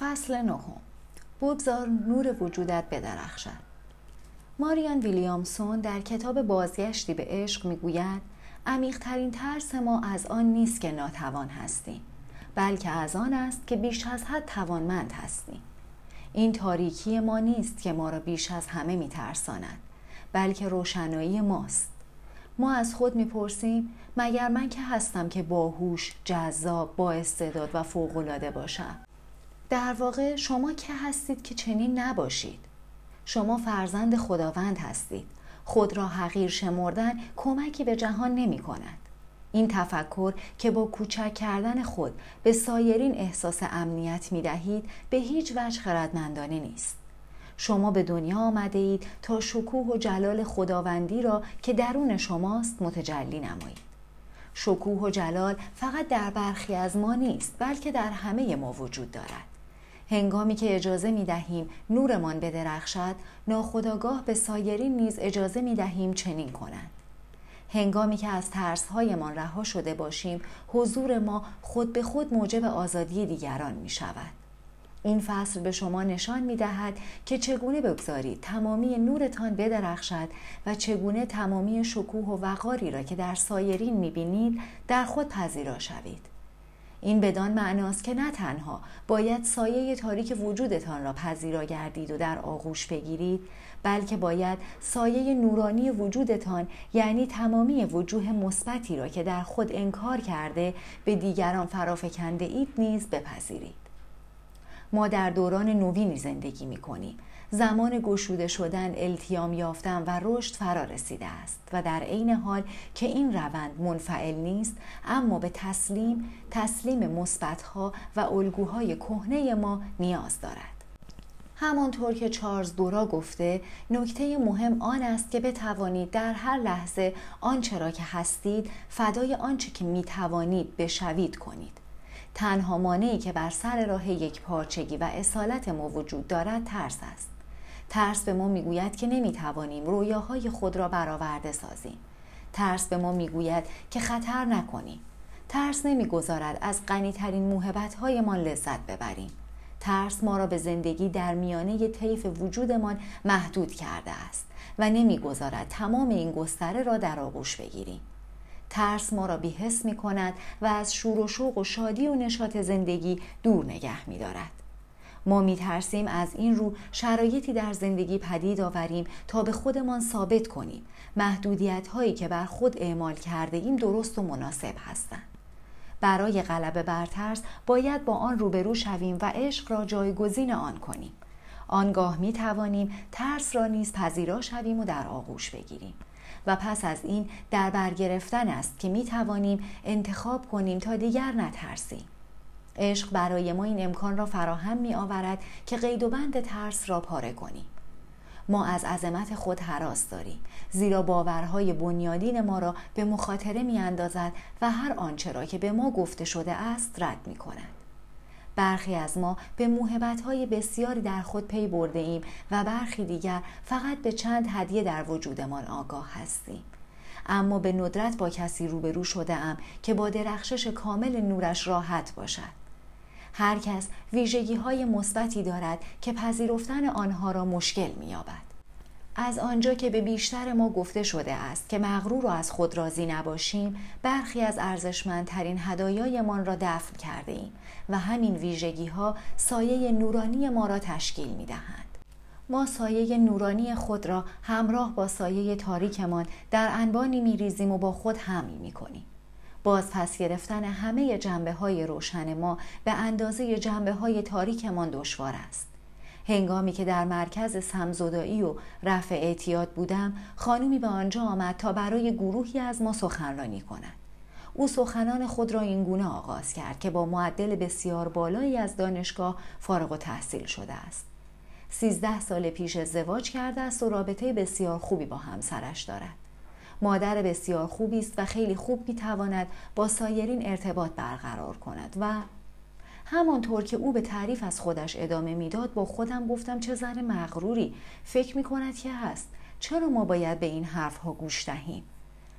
فصل نهم. بگذار نور وجودت بدرخشد. ماریان ویلیامسون در کتاب بازگشتی به عشق می‌گوید عمیقترین ترس ما از آن نیست که ناتوان هستیم بلکه از آن است که بیش از حد توانمند هستیم. این تاریکی ما نیست که ما را بیش از همه میترساند بلکه روشنایی ماست. ما از خود می‌پرسیم مگر من که هستم که باهوش جذاب با استعداد و فوقالعاده باشم؟ در واقع شما که هستید که چنین نباشید. شما فرزند خداوند هستید. خود را حقیر شمردن کمکی به جهان نمی کند این تفکر که با کوچک کردن خود به سایرین احساس امنیت می دهید به هیچ وجه خردمندانه نیست. شما به دنیا آمده اید تا شکوه و جلال خداوندی را که درون شماست متجلی نمایید. شکوه و جلال فقط در برخی از ما نیست بلکه در همه ما وجود دارد. هنگامی که اجازه می دهیم نورمان بدرخشد ناخداگاه به سایرین نیز اجازه می دهیم چنین کنند هنگامی که از ترسهایمان رها شده باشیم حضور ما خود به خود موجب آزادی دیگران می شود این فصل به شما نشان می دهد که چگونه بگذارید تمامی نورتان بدرخشد و چگونه تمامی شکوه و وقاری را که در سایرین می بینید در خود پذیرا شوید. این بدان معناست که نه تنها باید سایه تاریک وجودتان را پذیرا گردید و در آغوش بگیرید بلکه باید سایه نورانی وجودتان یعنی تمامی وجوه مثبتی را که در خود انکار کرده به دیگران فرافکنده اید نیز بپذیرید. ما در دوران نوینی زندگی می کنیم زمان گشوده شدن التیام یافتن و رشد فرا رسیده است و در عین حال که این روند منفعل نیست اما به تسلیم تسلیم مثبتها و الگوهای کهنه ما نیاز دارد. همانطور که چارلز دورا گفته نکته مهم آن است که بتوانید در هر لحظه آنچه را که هستید فدای آنچه که می توانید بشوید کنید. تنها مانعی که بر سر راه یک پارچگی و اصالت ما وجود دارد ترس است. ترس به ما می‌گوید که نمی‌توانیم رویاهای خود را برآورده سازیم. ترس به ما می‌گوید که خطر نکنیم. ترس نمی‌گذارد از غنیترین موهبتهایمان لذت ببریم. ترس ما را به زندگی در میانه طیف وجودمان محدود کرده است و نمی‌گذارد تمام این گستره را در آغوش بگیریم. ترس ما را بیحس می کند و از شور و شوق و شادی و نشاط زندگی دور نگه می دارد. ما می ترسیم از این رو شرایطی در زندگی پدید آوریم تا به خودمان ثابت کنیم محدودیت هایی که بر خود اعمال کرده ایم درست و مناسب هستند. برای غلبه بر ترس باید با آن روبرو شویم و عشق را جایگزین آن کنیم. آنگاه می توانیم ترس را نیز پذیرا شویم و در آغوش بگیریم. و پس از این در برگرفتن است که می توانیم انتخاب کنیم تا دیگر نترسیم. عشق برای ما این امکان را فراهم می آورد که قید و بند ترس را پاره کنیم. ما از عظمت خود حراس داریم زیرا باورهای بنیادین ما را به مخاطره می اندازد و هر آنچه را که به ما گفته شده است رد می کند. برخی از ما به های بسیاری در خود پی برده ایم و برخی دیگر فقط به چند هدیه در وجودمان آگاه هستیم. اما به ندرت با کسی روبرو شده ام که با درخشش کامل نورش راحت باشد. هر کس ویژگی های مثبتی دارد که پذیرفتن آنها را مشکل می‌یابد. از آنجا که به بیشتر ما گفته شده است که مغرور و از خود راضی نباشیم برخی از ارزشمندترین هدایایمان را دفن کرده ایم و همین ویژگی ها سایه نورانی ما را تشکیل می دهند. ما سایه نورانی خود را همراه با سایه تاریکمان در انبانی می ریزیم و با خود حمل می کنیم. باز پس گرفتن همه جنبه های روشن ما به اندازه جنبه های تاریکمان دشوار است. هنگامی که در مرکز سمزدایی و رفع اعتیاد بودم خانومی به آنجا آمد تا برای گروهی از ما سخنرانی کند او سخنان خود را این گونه آغاز کرد که با معدل بسیار بالایی از دانشگاه فارغ و تحصیل شده است. سیزده سال پیش ازدواج کرده است و رابطه بسیار خوبی با همسرش دارد. مادر بسیار خوبی است و خیلی خوب می‌تواند با سایرین ارتباط برقرار کند و همانطور که او به تعریف از خودش ادامه می‌داد با خودم گفتم چه زن مغروری. فکر می کند که هست. چرا ما باید به این حرف ها گوش دهیم؟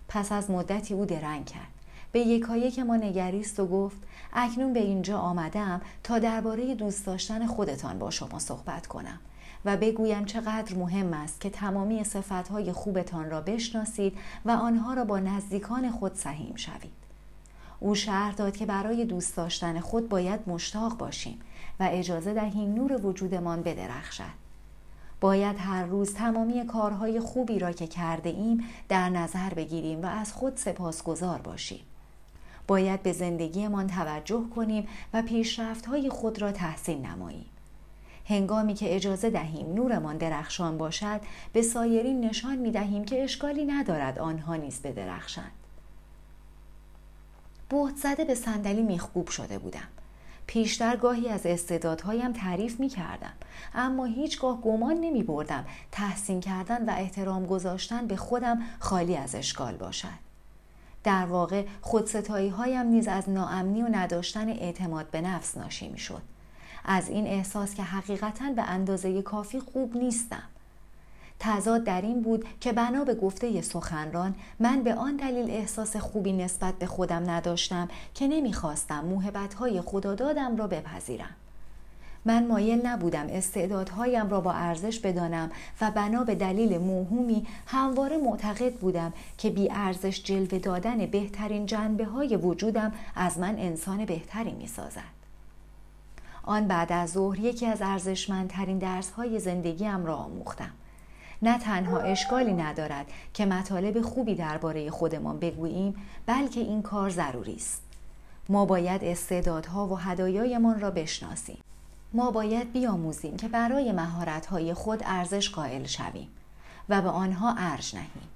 پس از مدتی او درنگ کرد. به یکایک ما نگریست و گفت اکنون به اینجا آمدم تا درباره دوست داشتن خودتان با شما صحبت کنم. و بگویم چقدر مهم است که تمامی صفتهای خوبتان را بشناسید و آنها را با نزدیکان خود سهیم شوید. او شهر داد که برای دوست داشتن خود باید مشتاق باشیم و اجازه دهیم نور وجودمان بدرخشد. باید هر روز تمامی کارهای خوبی را که کرده ایم در نظر بگیریم و از خود سپاسگزار باشیم. باید به زندگیمان توجه کنیم و پیشرفتهای خود را تحسین نماییم. هنگامی که اجازه دهیم نورمان درخشان باشد به سایرین نشان می دهیم که اشکالی ندارد آنها نیز بدرخشند. بهت زده به صندلی میخکوب شده بودم. پیشتر گاهی از استعدادهایم تعریف می کردم. اما هیچگاه گمان نمی بردم تحسین کردن و احترام گذاشتن به خودم خالی از اشکال باشد. در واقع خودستایی هایم نیز از ناامنی و نداشتن اعتماد به نفس ناشی می شد. از این احساس که حقیقتا به اندازه کافی خوب نیستم تضاد در این بود که بنا به گفته سخنران من به آن دلیل احساس خوبی نسبت به خودم نداشتم که نمی‌خواستم موهبتهای خدادادم را بپذیرم من مایل نبودم استعدادهایم را با ارزش بدانم و بنا به دلیل موهومی همواره معتقد بودم که بی ارزش جلوه دادن بهترین جنبه های وجودم از من انسان بهتری می سازد. آن بعد از ظهر یکی از ارزشمندترین درس های زندگیم را آموختم. نه تنها اشکالی ندارد که مطالب خوبی درباره خودمان بگوییم بلکه این کار ضروری است. ما باید استعدادها و هدایایمان را بشناسیم. ما باید بیاموزیم که برای مهارت‌های خود ارزش قائل شویم و به آنها ارج نهیم.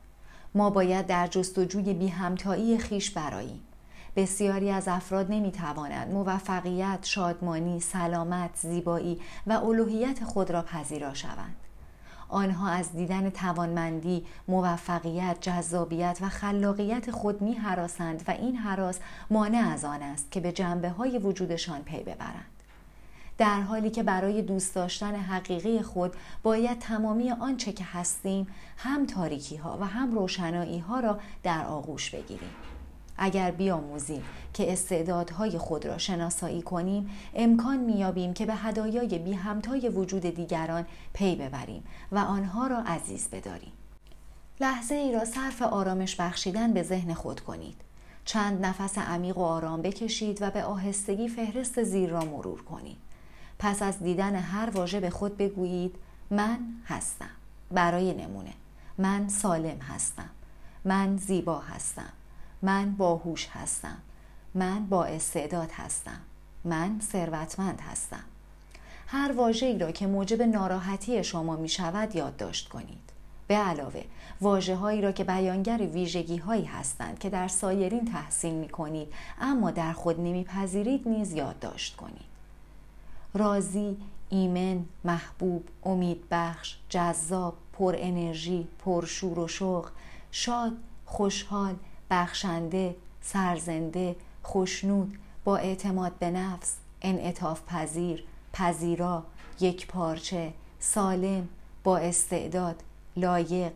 ما باید در جستجوی بی همتایی خیش براییم بسیاری از افراد نمی توانند موفقیت، شادمانی، سلامت، زیبایی و الوهیت خود را پذیرا شوند. آنها از دیدن توانمندی، موفقیت، جذابیت و خلاقیت خود می حراسند و این حراس مانع از آن است که به جنبه های وجودشان پی ببرند. در حالی که برای دوست داشتن حقیقی خود باید تمامی آنچه که هستیم هم تاریکی ها و هم روشنایی ها را در آغوش بگیریم. اگر بیاموزیم که استعدادهای خود را شناسایی کنیم امکان میابیم که به هدایای بی همتای وجود دیگران پی ببریم و آنها را عزیز بداریم. لحظه ای را صرف آرامش بخشیدن به ذهن خود کنید. چند نفس عمیق و آرام بکشید و به آهستگی فهرست زیر را مرور کنید. پس از دیدن هر واژه به خود بگویید من هستم. برای نمونه من سالم هستم. من زیبا هستم. من باهوش هستم. من با استعداد هستم. من ثروتمند هستم. هر واژه‌ای را که موجب ناراحتی شما می شود یادداشت کنید. به علاوه واجه هایی را که بیانگر ویژگی هایی هستند که در سایرین تحسین می کنید اما در خود نمیپذیرید نیز یادداشت کنید. راضی ایمن محبوب امیدبخش جذاب پر انرژی پر شور و شوق شاد خوشحال بخشنده سرزنده خوشنود با اعتماد به نفس انعطاف پذیر پذیرا یک پارچه سالم با استعداد لایق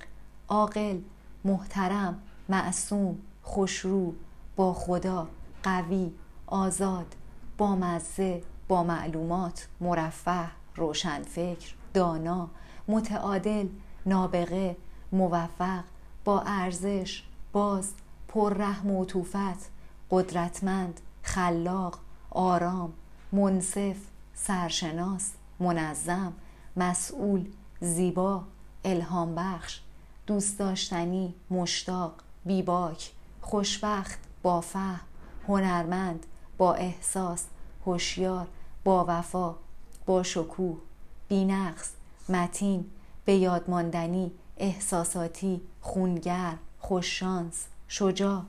عاقل محترم معصوم خوشرو با خدا قوی آزاد با مزه با معلومات مرفه روشنفکر دانا متعادل نابغه موفق با ارزش باز پر رحم و عطوفت قدرتمند خلاق آرام منصف سرشناس منظم مسئول زیبا الهام بخش دوست داشتنی مشتاق بیباک خوشبخت با فهم هنرمند با احساس هوشیار با وفا با شکوه بینقص متین به یادماندنی احساساتی خونگر خوششانس. شجاع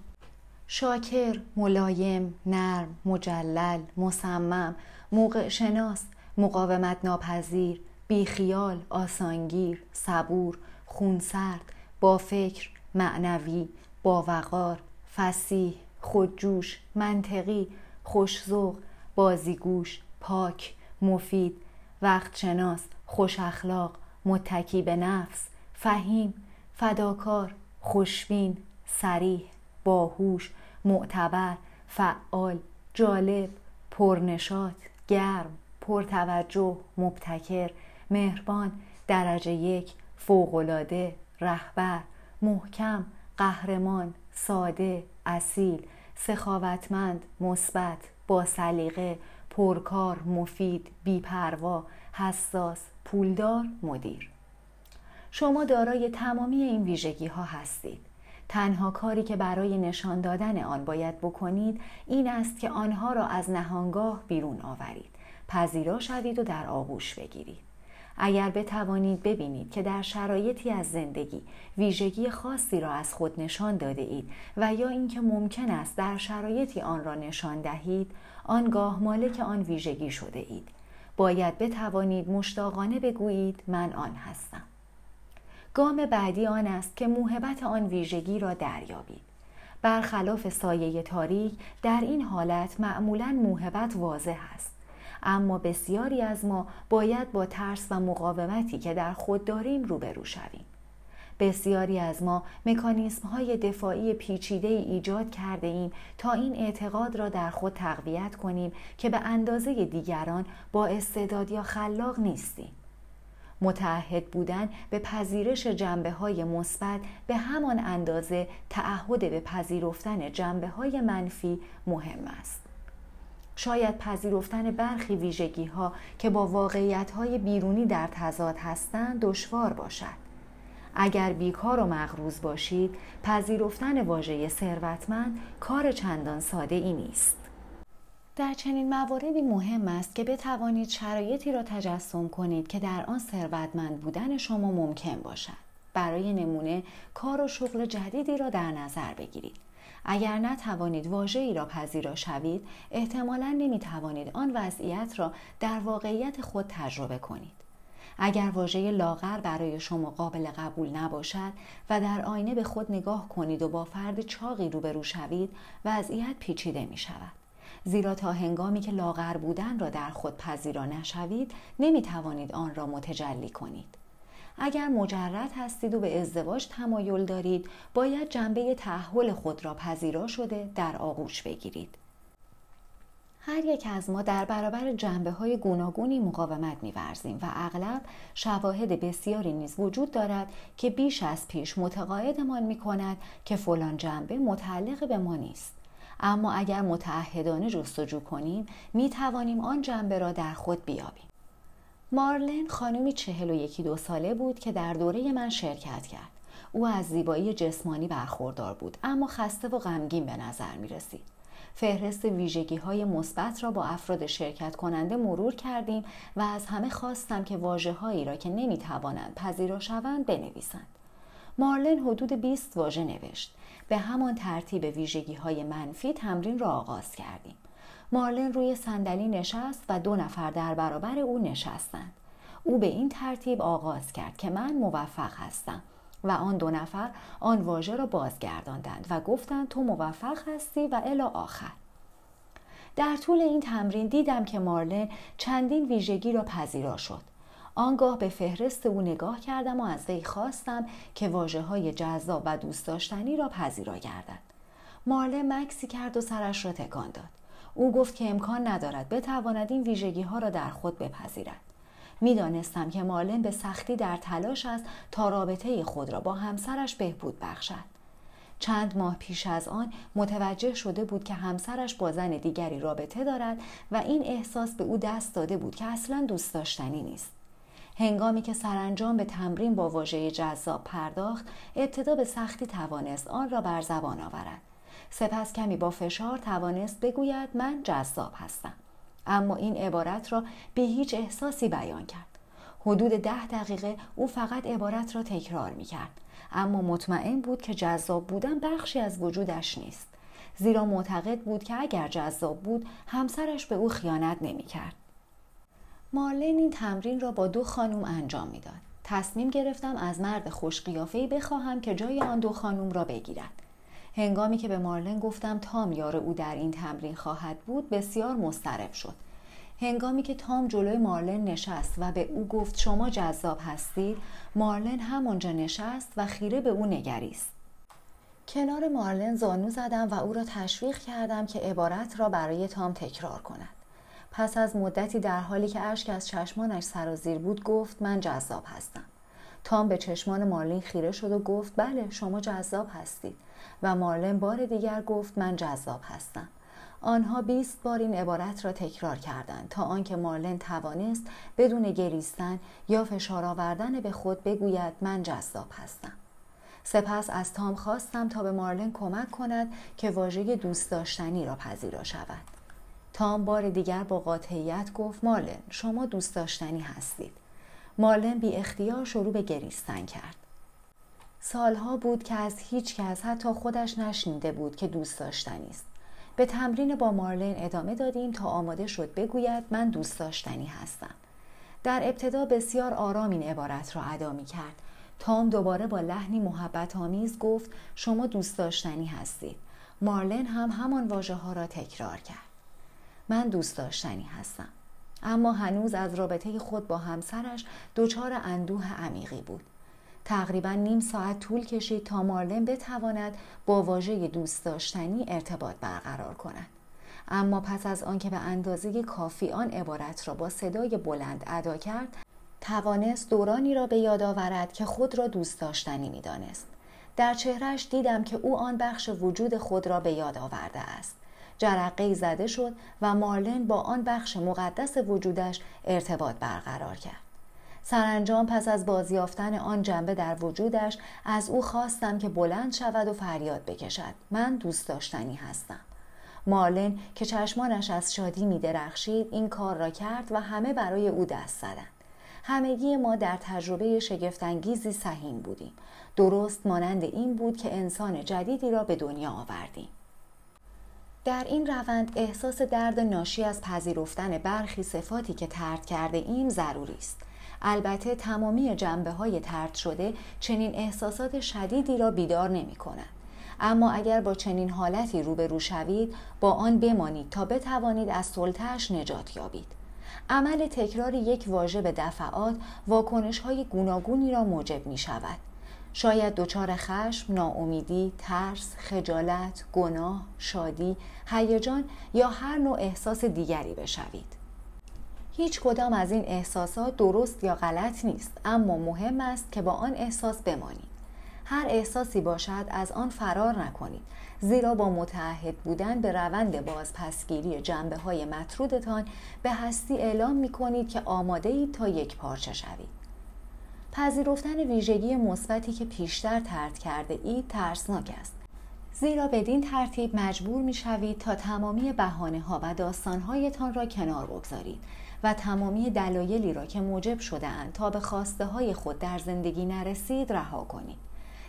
شاکر ملایم نرم مجلل مصمم موقع شناس مقاومت ناپذیر بیخیال آسانگیر صبور خونسرد با فکر معنوی با وقار فسیح خودجوش منطقی خوشذوق بازیگوش پاک مفید وقت شناس خوش اخلاق متکی به نفس فهیم فداکار خوشبین سریح باهوش معتبر فعال جالب پرنشات گرم پرتوجه مبتکر مهربان درجه یک فوقالعاده رهبر محکم قهرمان ساده اصیل سخاوتمند مثبت با سلیقه پرکار مفید بیپروا حساس پولدار مدیر. شما دارای تمامی این ویژگی ها هستید. تنها کاری که برای نشان دادن آن باید بکنید این است که آنها را از نهانگاه بیرون آورید. پذیرا شوید و در آغوش بگیرید. اگر بتوانید ببینید که در شرایطی از زندگی ویژگی خاصی را از خود نشان داده اید و یا اینکه ممکن است در شرایطی آن را نشان دهید آنگاه مالک آن ویژگی شده اید. باید بتوانید مشتاقانه بگویید من آن هستم. گام بعدی آن است که موهبت آن ویژگی را دریابید برخلاف سایه تاریک در این حالت معمولا موهبت واضح است. اما بسیاری از ما باید با ترس و مقاومتی که در خود داریم روبرو شویم. بسیاری از ما مکانیسم های دفاعی پیچیده ایجاد کرده ایم تا این اعتقاد را در خود تقویت کنیم که به اندازه دیگران با استعداد یا خلاق نیستیم. متعهد بودن به پذیرش جنبه های مثبت به همان اندازه تعهد به پذیرفتن جنبه های منفی مهم است. شاید پذیرفتن برخی ویژگی ها که با واقعیت های بیرونی در تضاد هستند دشوار باشد. اگر بیکار و مغروز باشید پذیرفتن واژه ثروتمند کار چندان ساده ای نیست در چنین مواردی مهم است که بتوانید شرایطی را تجسم کنید که در آن ثروتمند بودن شما ممکن باشد. برای نمونه کار و شغل جدیدی را در نظر بگیرید. اگر نتوانید واژه ای را پذیرا شوید احتمالا نمی توانید آن وضعیت را در واقعیت خود تجربه کنید. اگر واژه لاغر برای شما قابل قبول نباشد و در آینه به خود نگاه کنید و با فرد چاقی روبرو شوید وضعیت پیچیده می شود. زیرا تا هنگامی که لاغر بودن را در خود پذیرا نشوید نمی توانید آن را متجلی کنید. اگر مجرد هستید و به ازدواج تمایل دارید باید جنبه تحول خود را پذیرا شده در آغوش بگیرید. هر یک از ما در برابر جنبه های گوناگونی مقاومت میورزیم و اغلب شواهد بسیاری نیز وجود دارد که بیش از پیش متقاعدمان می کند که فلان جنبه متعلق به ما نیست. اما اگر متعهدانه جستجو کنیم می توانیم آن جنبه را در خود بیابیم. مارلن خانمی چهل و یکی دو ساله بود که در دوره من شرکت کرد. او از زیبایی جسمانی برخوردار بود اما خسته و غمگین به نظر می رسید. فهرست ویژگی های مثبت را با افراد شرکت کننده مرور کردیم و از همه خواستم که واجه هایی را که نمی توانند پذیرا شوند بنویسند. مارلن حدود 20 واژه نوشت. به همان ترتیب ویژگی های منفی تمرین را آغاز کردیم. مارلن روی صندلی نشست و دو نفر در برابر او نشستند. او به این ترتیب آغاز کرد که من موفق هستم. و آن دو نفر آن واژه را بازگرداندند و گفتند تو موفق هستی و الی آخر در طول این تمرین دیدم که مارلن چندین ویژگی را پذیرا شد آنگاه به فهرست او نگاه کردم و از وی خواستم که واجه های جذاب و دوست داشتنی را پذیرا گردد. مارلن مکسی کرد و سرش را تکان داد. او گفت که امکان ندارد بتواند این ویژگی ها را در خود بپذیرد. می‌دانستم که مالن به سختی در تلاش است تا رابطه خود را با همسرش بهبود بخشد. چند ماه پیش از آن متوجه شده بود که همسرش با زن دیگری رابطه دارد و این احساس به او دست داده بود که اصلا دوست داشتنی نیست. هنگامی که سرانجام به تمرین با واژه جذاب پرداخت ابتدا به سختی توانست آن را بر زبان آورد. سپس کمی با فشار توانست بگوید من جذاب هستم. اما این عبارت را به هیچ احساسی بیان کرد. حدود ده دقیقه او فقط عبارت را تکرار می کرد اما مطمئن بود که جذاب بودن بخشی از وجودش نیست. زیرا معتقد بود که اگر جذاب بود همسرش به او خیانت نمی کرد. مارلن این تمرین را با دو خانم انجام می‌داد. تصمیم گرفتم از مرد خوش بخواهم که جای آن دو خانم را بگیرد. هنگامی که به مارلن گفتم تام یار او در این تمرین خواهد بود بسیار مضطرب شد هنگامی که تام جلوی مارلن نشست و به او گفت شما جذاب هستید مارلن همانجا نشست و خیره به او نگریست کنار مارلن زانو زدم و او را تشویق کردم که عبارت را برای تام تکرار کند پس از مدتی در حالی که اشک از چشمانش سرازیر بود گفت من جذاب هستم. تام به چشمان مارلین خیره شد و گفت بله شما جذاب هستید. و مارلن بار دیگر گفت من جذاب هستم. آنها بیست بار این عبارت را تکرار کردند تا آنکه مارلن توانست بدون گریستن یا فشار آوردن به خود بگوید من جذاب هستم. سپس از تام خواستم تا به مارلن کمک کند که واژه دوست داشتنی را پذیرا شود. تام بار دیگر با قاطعیت گفت مارلن شما دوست داشتنی هستید. مارلن بی اختیار شروع به گریستن کرد. سالها بود که از هیچ کس حتی خودش نشنیده بود که دوست داشتنی است. به تمرین با مارلن ادامه دادیم تا آماده شد بگوید من دوست داشتنی هستم. در ابتدا بسیار آرام این عبارت را ادا می کرد. تام دوباره با لحنی محبت آمیز گفت شما دوست داشتنی هستید. مارلن هم همان واژه ها را تکرار کرد. من دوست داشتنی هستم. اما هنوز از رابطه خود با همسرش دچار اندوه عمیقی بود. تقریبا نیم ساعت طول کشید تا مارلن بتواند با واژه دوست داشتنی ارتباط برقرار کند. اما پس از آنکه به اندازه کافی آن عبارت را با صدای بلند ادا کرد توانست دورانی را به یاد آورد که خود را دوست داشتنی می‌دانست. در چهرش دیدم که او آن بخش وجود خود را به یاد آورده است. جرقه زده شد و مارلن با آن بخش مقدس وجودش ارتباط برقرار کرد. سرانجام پس از بازیافتن آن جنبه در وجودش از او خواستم که بلند شود و فریاد بکشد. من دوست داشتنی هستم. مارلن که چشمانش از شادی می درخشید این کار را کرد و همه برای او دست زدند. همگی ما در تجربه شگفتانگیزی سهیم بودیم. درست مانند این بود که انسان جدیدی را به دنیا آوردیم. در این روند احساس درد ناشی از پذیرفتن برخی صفاتی که ترد کرده ایم ضروری است. البته تمامی جنبه های ترد شده چنین احساسات شدیدی را بیدار نمی کنند. اما اگر با چنین حالتی روبرو شوید با آن بمانید تا بتوانید از سلطهش نجات یابید. عمل تکرار یک واژه به دفعات واکنش های گوناگونی را موجب می شود شاید دچار خشم، ناامیدی، ترس، خجالت، گناه، شادی، هیجان یا هر نوع احساس دیگری بشوید. هیچ کدام از این احساسات درست یا غلط نیست اما مهم است که با آن احساس بمانید. هر احساسی باشد از آن فرار نکنید زیرا با متعهد بودن به روند بازپسگیری جنبه های مطرودتان به هستی اعلام می کنید که آماده اید تا یک پارچه شوید. پذیرفتن ویژگی مثبتی که پیشتر ترد کرده اید ترسناک است زیرا بدین ترتیب مجبور می شوید تا تمامی بحانه ها و داستان هایتان را کنار بگذارید و تمامی دلایلی را که موجب شده اند تا به خواسته های خود در زندگی نرسید رها کنید.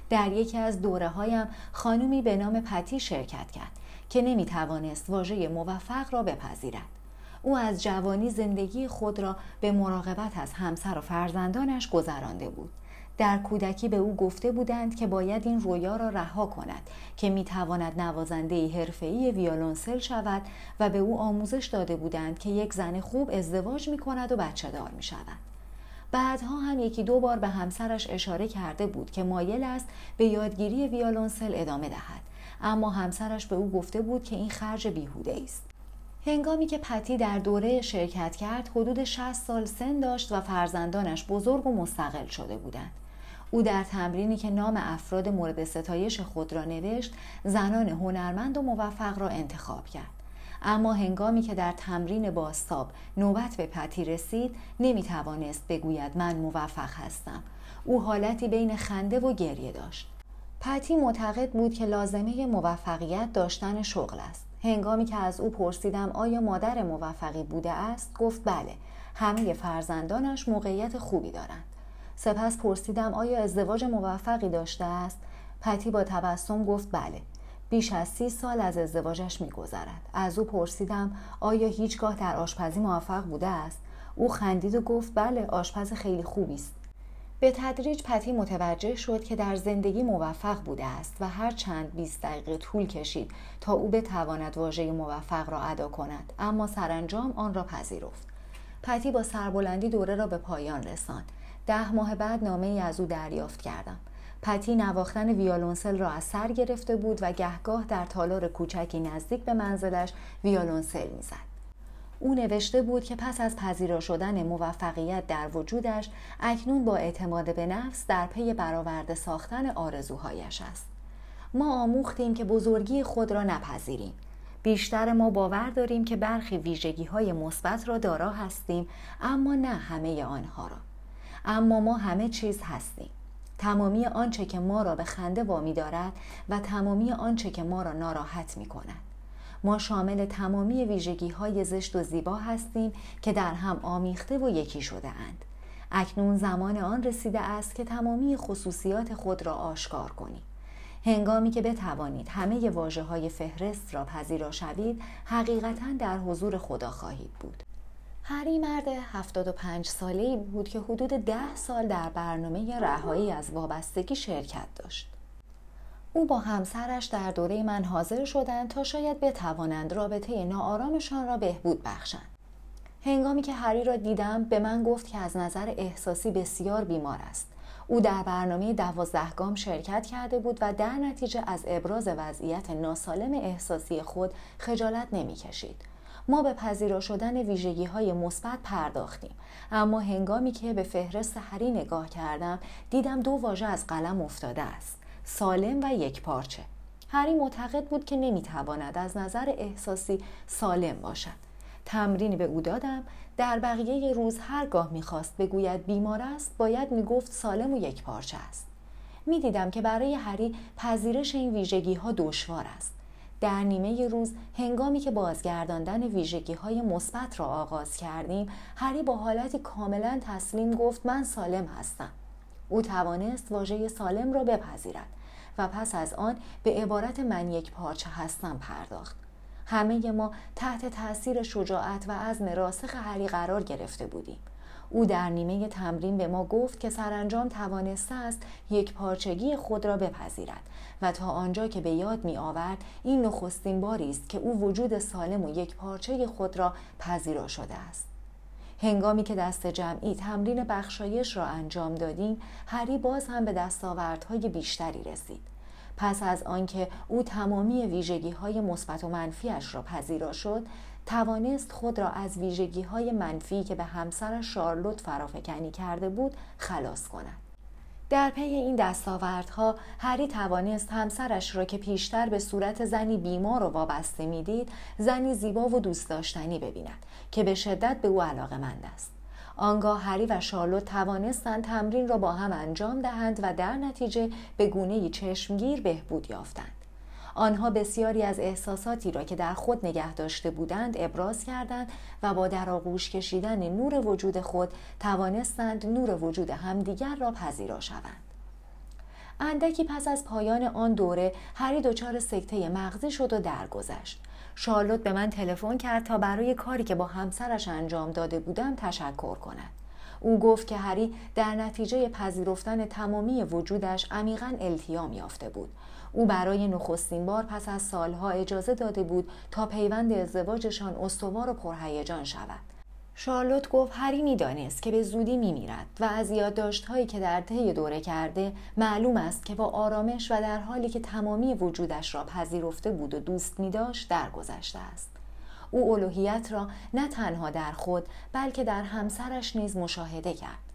در یکی از دوره هایم خانومی به نام پتی شرکت کرد که نمی توانست واژه موفق را بپذیرد. او از جوانی زندگی خود را به مراقبت از همسر و فرزندانش گذرانده بود. در کودکی به او گفته بودند که باید این رویا را رها کند که می‌تواند نوازنده حرفه‌ای ویولونسل شود و به او آموزش داده بودند که یک زن خوب ازدواج می کند و بچه دار می شود. بعدها هم یکی دو بار به همسرش اشاره کرده بود که مایل است به یادگیری ویولونسل ادامه دهد. اما همسرش به او گفته بود که این خرج بیهوده است. هنگامی که پتی در دوره شرکت کرد حدود 60 سال سن داشت و فرزندانش بزرگ و مستقل شده بودند. او در تمرینی که نام افراد مورد ستایش خود را نوشت زنان هنرمند و موفق را انتخاب کرد. اما هنگامی که در تمرین باستاب نوبت به پتی رسید نمی توانست بگوید من موفق هستم. او حالتی بین خنده و گریه داشت. پتی معتقد بود که لازمه موفقیت داشتن شغل است. هنگامی که از او پرسیدم آیا مادر موفقی بوده است گفت بله همه فرزندانش موقعیت خوبی دارند. سپس پرسیدم آیا ازدواج موفقی داشته است؟ پتی با تبسم گفت بله بیش از سی سال از ازدواجش میگذرد. از او پرسیدم آیا هیچگاه در آشپزی موفق بوده است؟ او خندید و گفت بله آشپز خیلی خوبی است. به تدریج پتی متوجه شد که در زندگی موفق بوده است و هر چند 20 دقیقه طول کشید تا او بتواند واژه موفق را ادا کند اما سرانجام آن را پذیرفت. پتی با سربلندی دوره را به پایان رساند. ده ماه بعد نامه ای از او دریافت کردم. پتی نواختن ویولونسل را از سر گرفته بود و گهگاه در تالار کوچکی نزدیک به منزلش ویولونسل می‌زد. او نوشته بود که پس از پذیرا شدن موفقیت در وجودش اکنون با اعتماد به نفس در پی برآورده ساختن آرزوهایش است. ما آموختیم که بزرگی خود را نپذیریم. بیشتر ما باور داریم که برخی ویژگی های مثبت را دارا هستیم اما نه همه آنها را. اما ما همه چیز هستیم. تمامی آنچه که ما را به خنده وامی دارد و تمامی آنچه که ما را ناراحت می کند ما شامل تمامی ویژگی های زشت و زیبا هستیم که در هم آمیخته و یکی شده اند. اکنون زمان آن رسیده است که تمامی خصوصیات خود را آشکار کنید. هنگامی که بتوانید همه واجه های فهرست را پذیرا شوید حقیقتا در حضور خدا خواهید بود هری مرد 75 ساله ای بود که حدود ده سال در برنامه رهایی از وابستگی شرکت داشت او با همسرش در دوره من حاضر شدند تا شاید بتوانند رابطه ناآرامشان را بهبود بخشند. هنگامی که هری را دیدم به من گفت که از نظر احساسی بسیار بیمار است. او در برنامه دوازدهگام شرکت کرده بود و در نتیجه از ابراز وضعیت ناسالم احساسی خود خجالت نمی‌کشید. ما به پذیرا شدن ویژگی های مثبت پرداختیم. اما هنگامی که به فهرست هری نگاه کردم دیدم دو واژه از قلم افتاده است. سالم و یک پارچه. هری معتقد بود که نمی‌تواند از نظر احساسی سالم باشد. تمرینی به او دادم. در بقیه روز هرگاه می‌خواست بگوید بیمار است باید می‌گفت سالم و یک پارچه است. می‌دیدم که برای هری پذیرش این ویژگی ها دشوار است. در نیمه روز هنگامی که بازگرداندن ویژگی های مثبت را آغاز کردیم هری با حالتی کاملا تسلیم گفت من سالم هستم. او توانست واژه سالم را بپذیرد. و پس از آن به عبارت من یک پارچه هستم پرداخت. همه ما تحت تاثیر شجاعت و عزم راسخ هری قرار گرفته بودیم. او در نیمه تمرین به ما گفت که سرانجام توانسته است یک پارچگی خود را بپذیرد و تا آنجا که به یاد می آورد این نخستین باری است که او وجود سالم و یک پارچه خود را پذیرا شده است. هنگامی که دست جمعی تمرین بخشایش را انجام دادیم هری باز هم به دستاوردهای بیشتری رسید. پس از آنکه او تمامی ویژگی های مثبت و منفیش را پذیرا شد توانست خود را از ویژگی های منفی که به همسر شارلوت فرافکنی کرده بود خلاص کند. در پی این دستاوردها هری توانست همسرش را که پیشتر به صورت زنی بیمار و وابسته می‌دید زنی زیبا و دوست داشتنی ببیند که به شدت به او علاقه مند است. آنگاه هری و شارلوت توانستند تمرین را با هم انجام دهند و در نتیجه به گونه چشمگیر بهبود یافتند. آنها بسیاری از احساساتی را که در خود نگه داشته بودند ابراز کردند و با در آغوش کشیدن نور وجود خود توانستند نور وجود همدیگر را پذیرا شوند. اندکی پس از پایان آن دوره هری دچار سکته مغزی شد و درگذشت. شارلوت به من تلفن کرد تا برای کاری که با همسرش انجام داده بودم تشکر کند. او گفت که هری در نتیجه پذیرفتن تمامی وجودش عمیقا التیام یافته بود. او برای نخستین بار پس از سالها اجازه داده بود تا پیوند ازدواجشان استوار و پرهیجان شود. شارلوت گفت هری می‌دانست که به زودی میمیرد و از یادداشتهایی که در طی دوره کرده معلوم است که با آرامش و در حالی که تمامی وجودش را پذیرفته بود و دوست می داشت درگذشته است. او الوهیت را نه تنها در خود بلکه در همسرش نیز مشاهده کرد.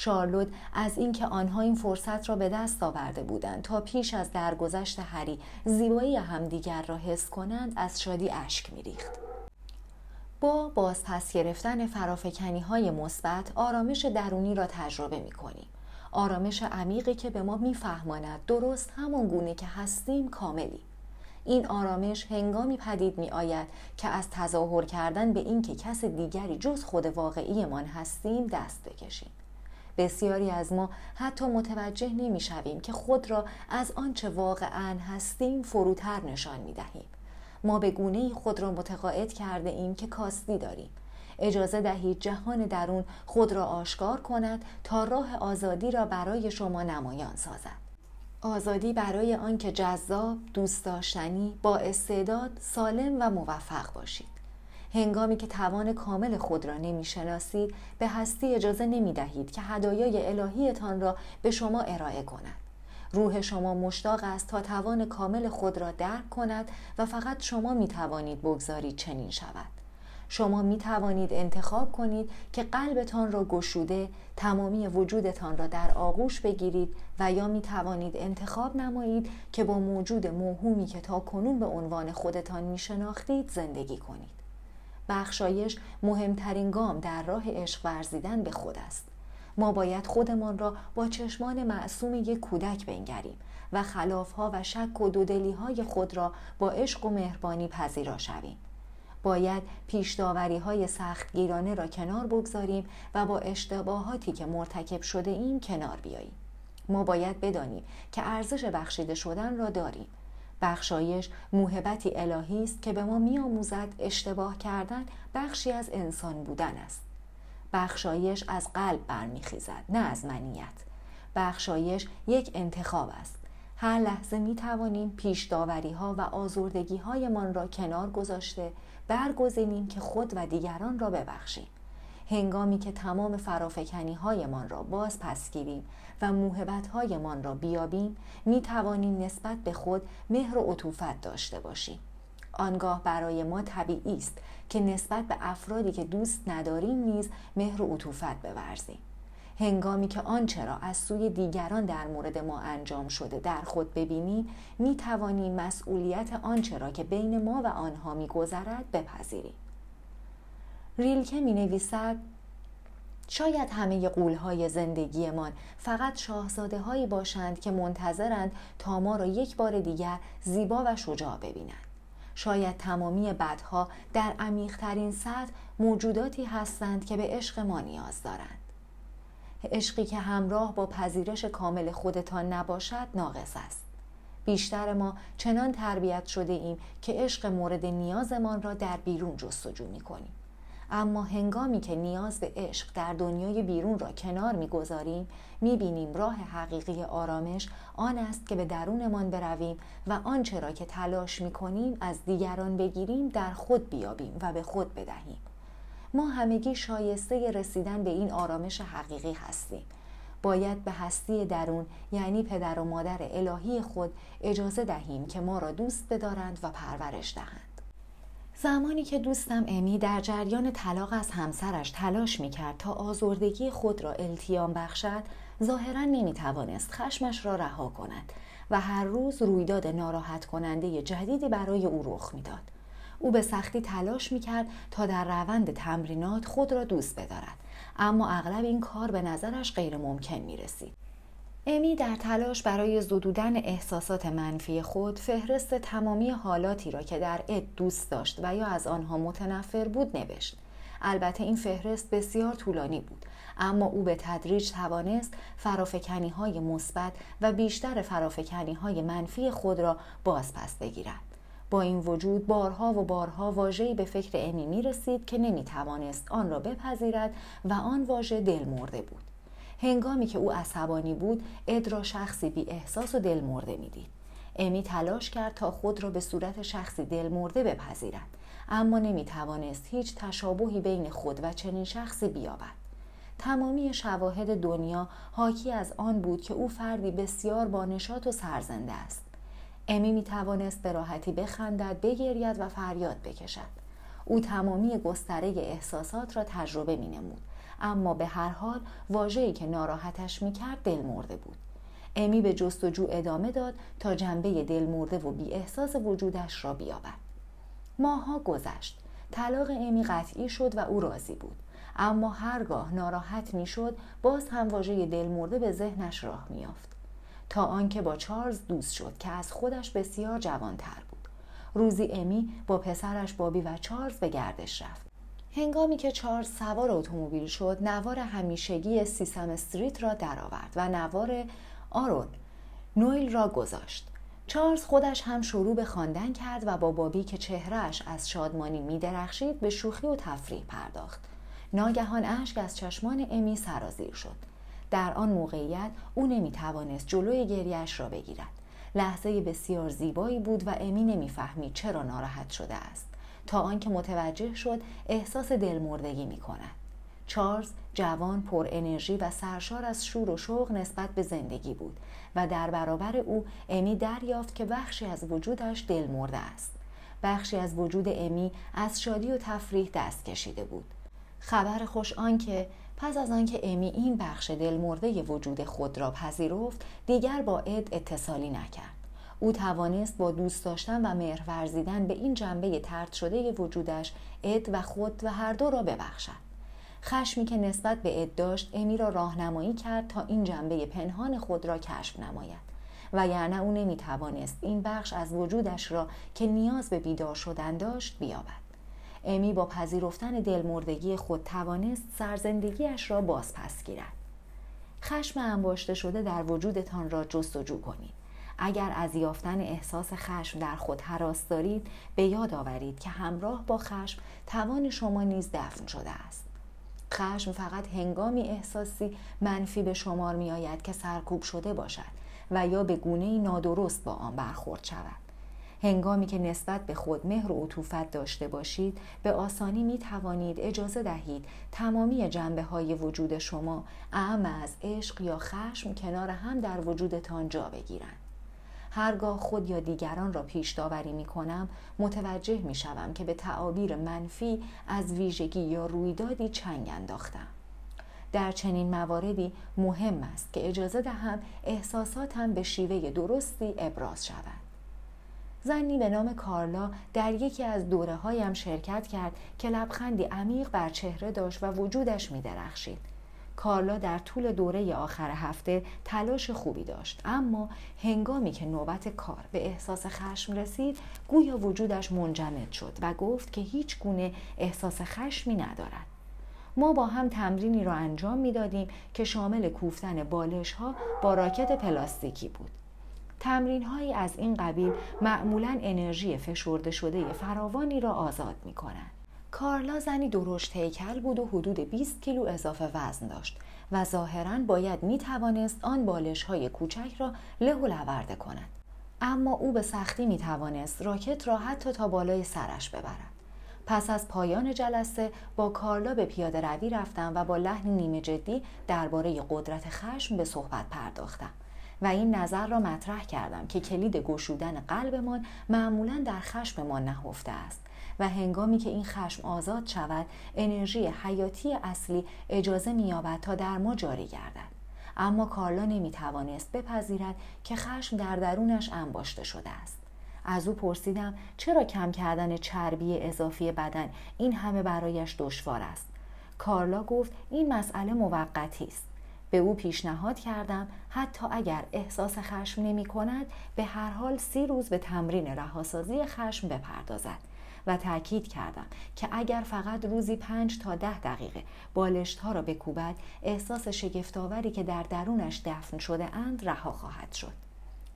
شارلوت از اینکه آنها این فرصت را به دست آورده بودند تا پیش از درگذشت هری زیبایی همدیگر را حس کنند از شادی اشک میریخت با بازپس گرفتن فرافکنی های مثبت آرامش درونی را تجربه می کنیم. آرامش عمیقی که به ما میفهماند درست همان گونه که هستیم کاملی. این آرامش هنگامی پدید می آید که از تظاهر کردن به اینکه کس دیگری جز خود واقعیمان هستیم دست بکشیم. بسیاری از ما حتی متوجه نمی شویم که خود را از آنچه واقعا هستیم فروتر نشان می دهیم. ما به گونه خود را متقاعد کرده ایم که کاستی داریم اجازه دهید جهان درون خود را آشکار کند تا راه آزادی را برای شما نمایان سازد آزادی برای آنکه جذاب، دوست داشتنی، با استعداد، سالم و موفق باشید. هنگامی که توان کامل خود را نمی‌شناسید به هستی اجازه نمی دهید که هدایای الهیتان را به شما ارائه کند. روح شما مشتاق است تا توان کامل خود را درک کند و فقط شما می توانید بگذارید چنین شود شما می توانید انتخاب کنید که قلبتان را گشوده تمامی وجودتان را در آغوش بگیرید و یا می توانید انتخاب نمایید که با موجود موهومی که تا کنون به عنوان خودتان می شناختید زندگی کنید بخشایش مهمترین گام در راه عشق ورزیدن به خود است. ما باید خودمان را با چشمان معصوم یک کودک بنگریم و خلافها و شک و دودلی های خود را با عشق و مهربانی پذیرا شویم. باید پیشداوری های سخت گیرانه را کنار بگذاریم و با اشتباهاتی که مرتکب شده ایم کنار بیاییم. ما باید بدانیم که ارزش بخشیده شدن را داریم. بخشایش موهبتی الهی است که به ما میآموزد اشتباه کردن بخشی از انسان بودن است. بخشایش از قلب برمیخیزد نه از منیت. بخشایش یک انتخاب است. هر لحظه می توانیم پیش داوری ها و آزردگی هایمان را کنار گذاشته برگزینیم که خود و دیگران را ببخشیم. هنگامی که تمام فرافکنی هایمان را باز پس گیریم و موهبت هایمان را بیابیم می توانیم نسبت به خود مهر و عطوفت داشته باشیم. آنگاه برای ما طبیعی است که نسبت به افرادی که دوست نداریم نیز مهر و عطوفت بورزیم. هنگامی که آنچه را از سوی دیگران در مورد ما انجام شده در خود ببینیم می توانیم مسئولیت آنچه را که بین ما و آنها می گذرد بپذیریم. ریلکه می نویسد شاید همه قولهای زندگیمان فقط شاهزاده هایی باشند که منتظرند تا ما را یک بار دیگر زیبا و شجاع ببینند. شاید تمامی بدها در عمیقترین سطح موجوداتی هستند که به عشق ما نیاز دارند. عشقی که همراه با پذیرش کامل خودتان نباشد ناقص است. بیشتر ما چنان تربیت شده ایم که عشق مورد نیازمان را در بیرون جستجو می کنیم. اما هنگامی که نیاز به عشق در دنیای بیرون را کنار می‌گذاریم می‌بینیم راه حقیقی آرامش آن است که به درونمان برویم و آنچه را که تلاش می‌کنیم از دیگران بگیریم در خود بیابیم و به خود بدهیم. ما همگی شایسته رسیدن به این آرامش حقیقی هستیم. باید به هستی درون یعنی پدر و مادر الهی خود اجازه دهیم که ما را دوست بدارند و پرورش دهند. زمانی که دوستم امی در جریان طلاق از همسرش تلاش می‌کرد تا آزردگی خود را التیام بخشد ظاهرا نمی‌توانست خشمش را رها کند و هر روز رویداد ناراحت کننده جدیدی برای او رخ می‌داد او به سختی تلاش می‌کرد تا در روند تمرینات خود را دوست بدارد اما اغلب این کار به نظرش غیر ممکن می رسید. امی در تلاش برای زدودن احساسات منفی خود فهرست تمامی حالاتی را که در اد دوست داشت و یا از آنها متنفر بود نوشت. البته این فهرست بسیار طولانی بود اما او به تدریج توانست فرافکنی های مثبت و بیشتر فرافکنی های منفی خود را باز پس بگیرد. با این وجود بارها و بارها واژه‌ای به فکر امی می رسید که نمی توانست آن را بپذیرد و آن واژه دل مرده بود. هنگامی که او عصبانی بود اد را شخصی بی احساس و دل مرده می‌دید. امی تلاش کرد تا خود را به صورت شخصی دل مرده بپذیرد اما نمی توانست هیچ تشابهی بین خود و چنین شخصی بیابد. تمامی شواهد دنیا حاکی از آن بود که او فردی بسیار بانشات و سرزنده است. امی می توانست به راحتی بخندد بگرید و فریاد بکشد. او تمامی گستره احساسات را تجربه می نمود اما به هر حال واژه‌ای که ناراحتش می‌کرد دل مرده بود. امی به جستجو ادامه داد تا جنبه دل مرده و بی احساس وجودش را بیابد. ماها گذشت. طلاق امی قطعی شد و او راضی بود. اما هرگاه ناراحت می‌شد باز هم واژه دل مرده به ذهنش راه میافت تا آنکه با چارلز دوست شد که از خودش بسیار جوانتر بود. روزی امی با پسرش بابی و چارلز به گردش رفت. هنگامی که چارلز سوار اتومبیل شد نوار همیشگی سیسم استریت را درآورد و نوار آرون نویل را گذاشت. چارلز خودش هم شروع به خواندن کرد و با بابی که چهرهش از شادمانی میدرخشید به شوخی و تفریح پرداخت. ناگهان اشک از چشمان امی سرازیر شد. در آن موقعیت او نمی‌توانست جلوی گریش را بگیرد. لحظه بسیار زیبایی بود و امی نمی‌فهمید چرا ناراحت شده است. تا آنکه متوجه شد احساس دلمردگی می کند. چارلز جوان پر انرژی و سرشار از شور و شوق نسبت به زندگی بود و در برابر او امی دریافت که بخشی از وجودش دل مرده است. بخشی از وجود امی از شادی و تفریح دست کشیده بود. خبر خوش آنکه پس از آنکه امی این بخش دلمرده وجود خود را پذیرفت دیگر با اد اتصالی نکرد. او توانست با دوست داشتن و مهر ورزیدن به این جنبه ترد شده وجودش اد و خود و هر دو را ببخشد. خشمی که نسبت به اد داشت امی را راهنمایی کرد تا این جنبه پنهان خود را کشف نماید. و یعنی او نمی توانست این بخش از وجودش را که نیاز به بیدار شدن داشت بیابد. امی با پذیرفتن دلمردگی خود توانست سرزندگیش را باز پس گیرد. خشم انباشته شده در وجودتان را جستجو کنید. اگر از یافتن احساس خشم در خود حراس دارید به یاد آورید که همراه با خشم توان شما نیز دفن شده است. خشم فقط هنگامی احساسی منفی به شمار می آید که سرکوب شده باشد و یا به گونه نادرست با آن برخورد شود. هنگامی که نسبت به خود مهر و عطوفت داشته باشید به آسانی می توانید اجازه دهید تمامی جنبه های وجود شما اعم از عشق یا خشم کنار هم در وجودتان جا بگیرند. هرگاه خود یا دیگران را پیش داوری می کنم متوجه می شوم که به تعابیر منفی از ویژگی یا رویدادی چنگ انداختم در چنین مواردی مهم است که اجازه دهم احساساتم به شیوه درستی ابراز شود زنی به نام کارلا در یکی از دوره هایم شرکت کرد که لبخندی عمیق بر چهره داشت و وجودش می درخشید. کارلا در طول دوره آخر هفته تلاش خوبی داشت. اما هنگامی که نوبت کار به احساس خشم رسید گویا وجودش منجمد شد و گفت که هیچ گونه احساس خشمی ندارد. ما با هم تمرینی را انجام می‌دادیم که شامل کوفتن بالش ها با راکت پلاستیکی بود. تمرین هایی از این قبیل معمولا انرژی فشرده شده فراوانی را آزاد می کنند. کارلا زنی درشت هیکل بود و حدود 20 کیلو اضافه وزن داشت و ظاهرا باید می توانست آن بالش های کوچک را له و کند. اما او به سختی می توانست راکت را حتی تا بالای سرش ببرد. پس از پایان جلسه با کارلا به پیاده روی رفتم و با لحنی نیمه جدی درباره قدرت خشم به صحبت پرداختم. و این نظر را مطرح کردم که کلید گشودن قلبمان معمولا در خشممان نهفته است و هنگامی که این خشم آزاد شود انرژی حیاتی اصلی اجازه مییابد تا در ما جاری گردد. اما کارلا نمی‌توانست بپذیرد که خشم در درونش انباشته شده است. از او پرسیدم چرا کم کردن چربی اضافی بدن این همه برایش دشوار است؟ کارلا گفت این مسئله موقتی است. به او پیشنهاد کردم حتی اگر احساس خشم نمی کند به هر حال سی روز به تمرین رهاسازی خشم بپردازد و تاکید کردم که اگر فقط روزی پنج تا ده دقیقه بالشت ها را بکوبد احساس شگفتآوری که در درونش دفن شده اند رها خواهد شد.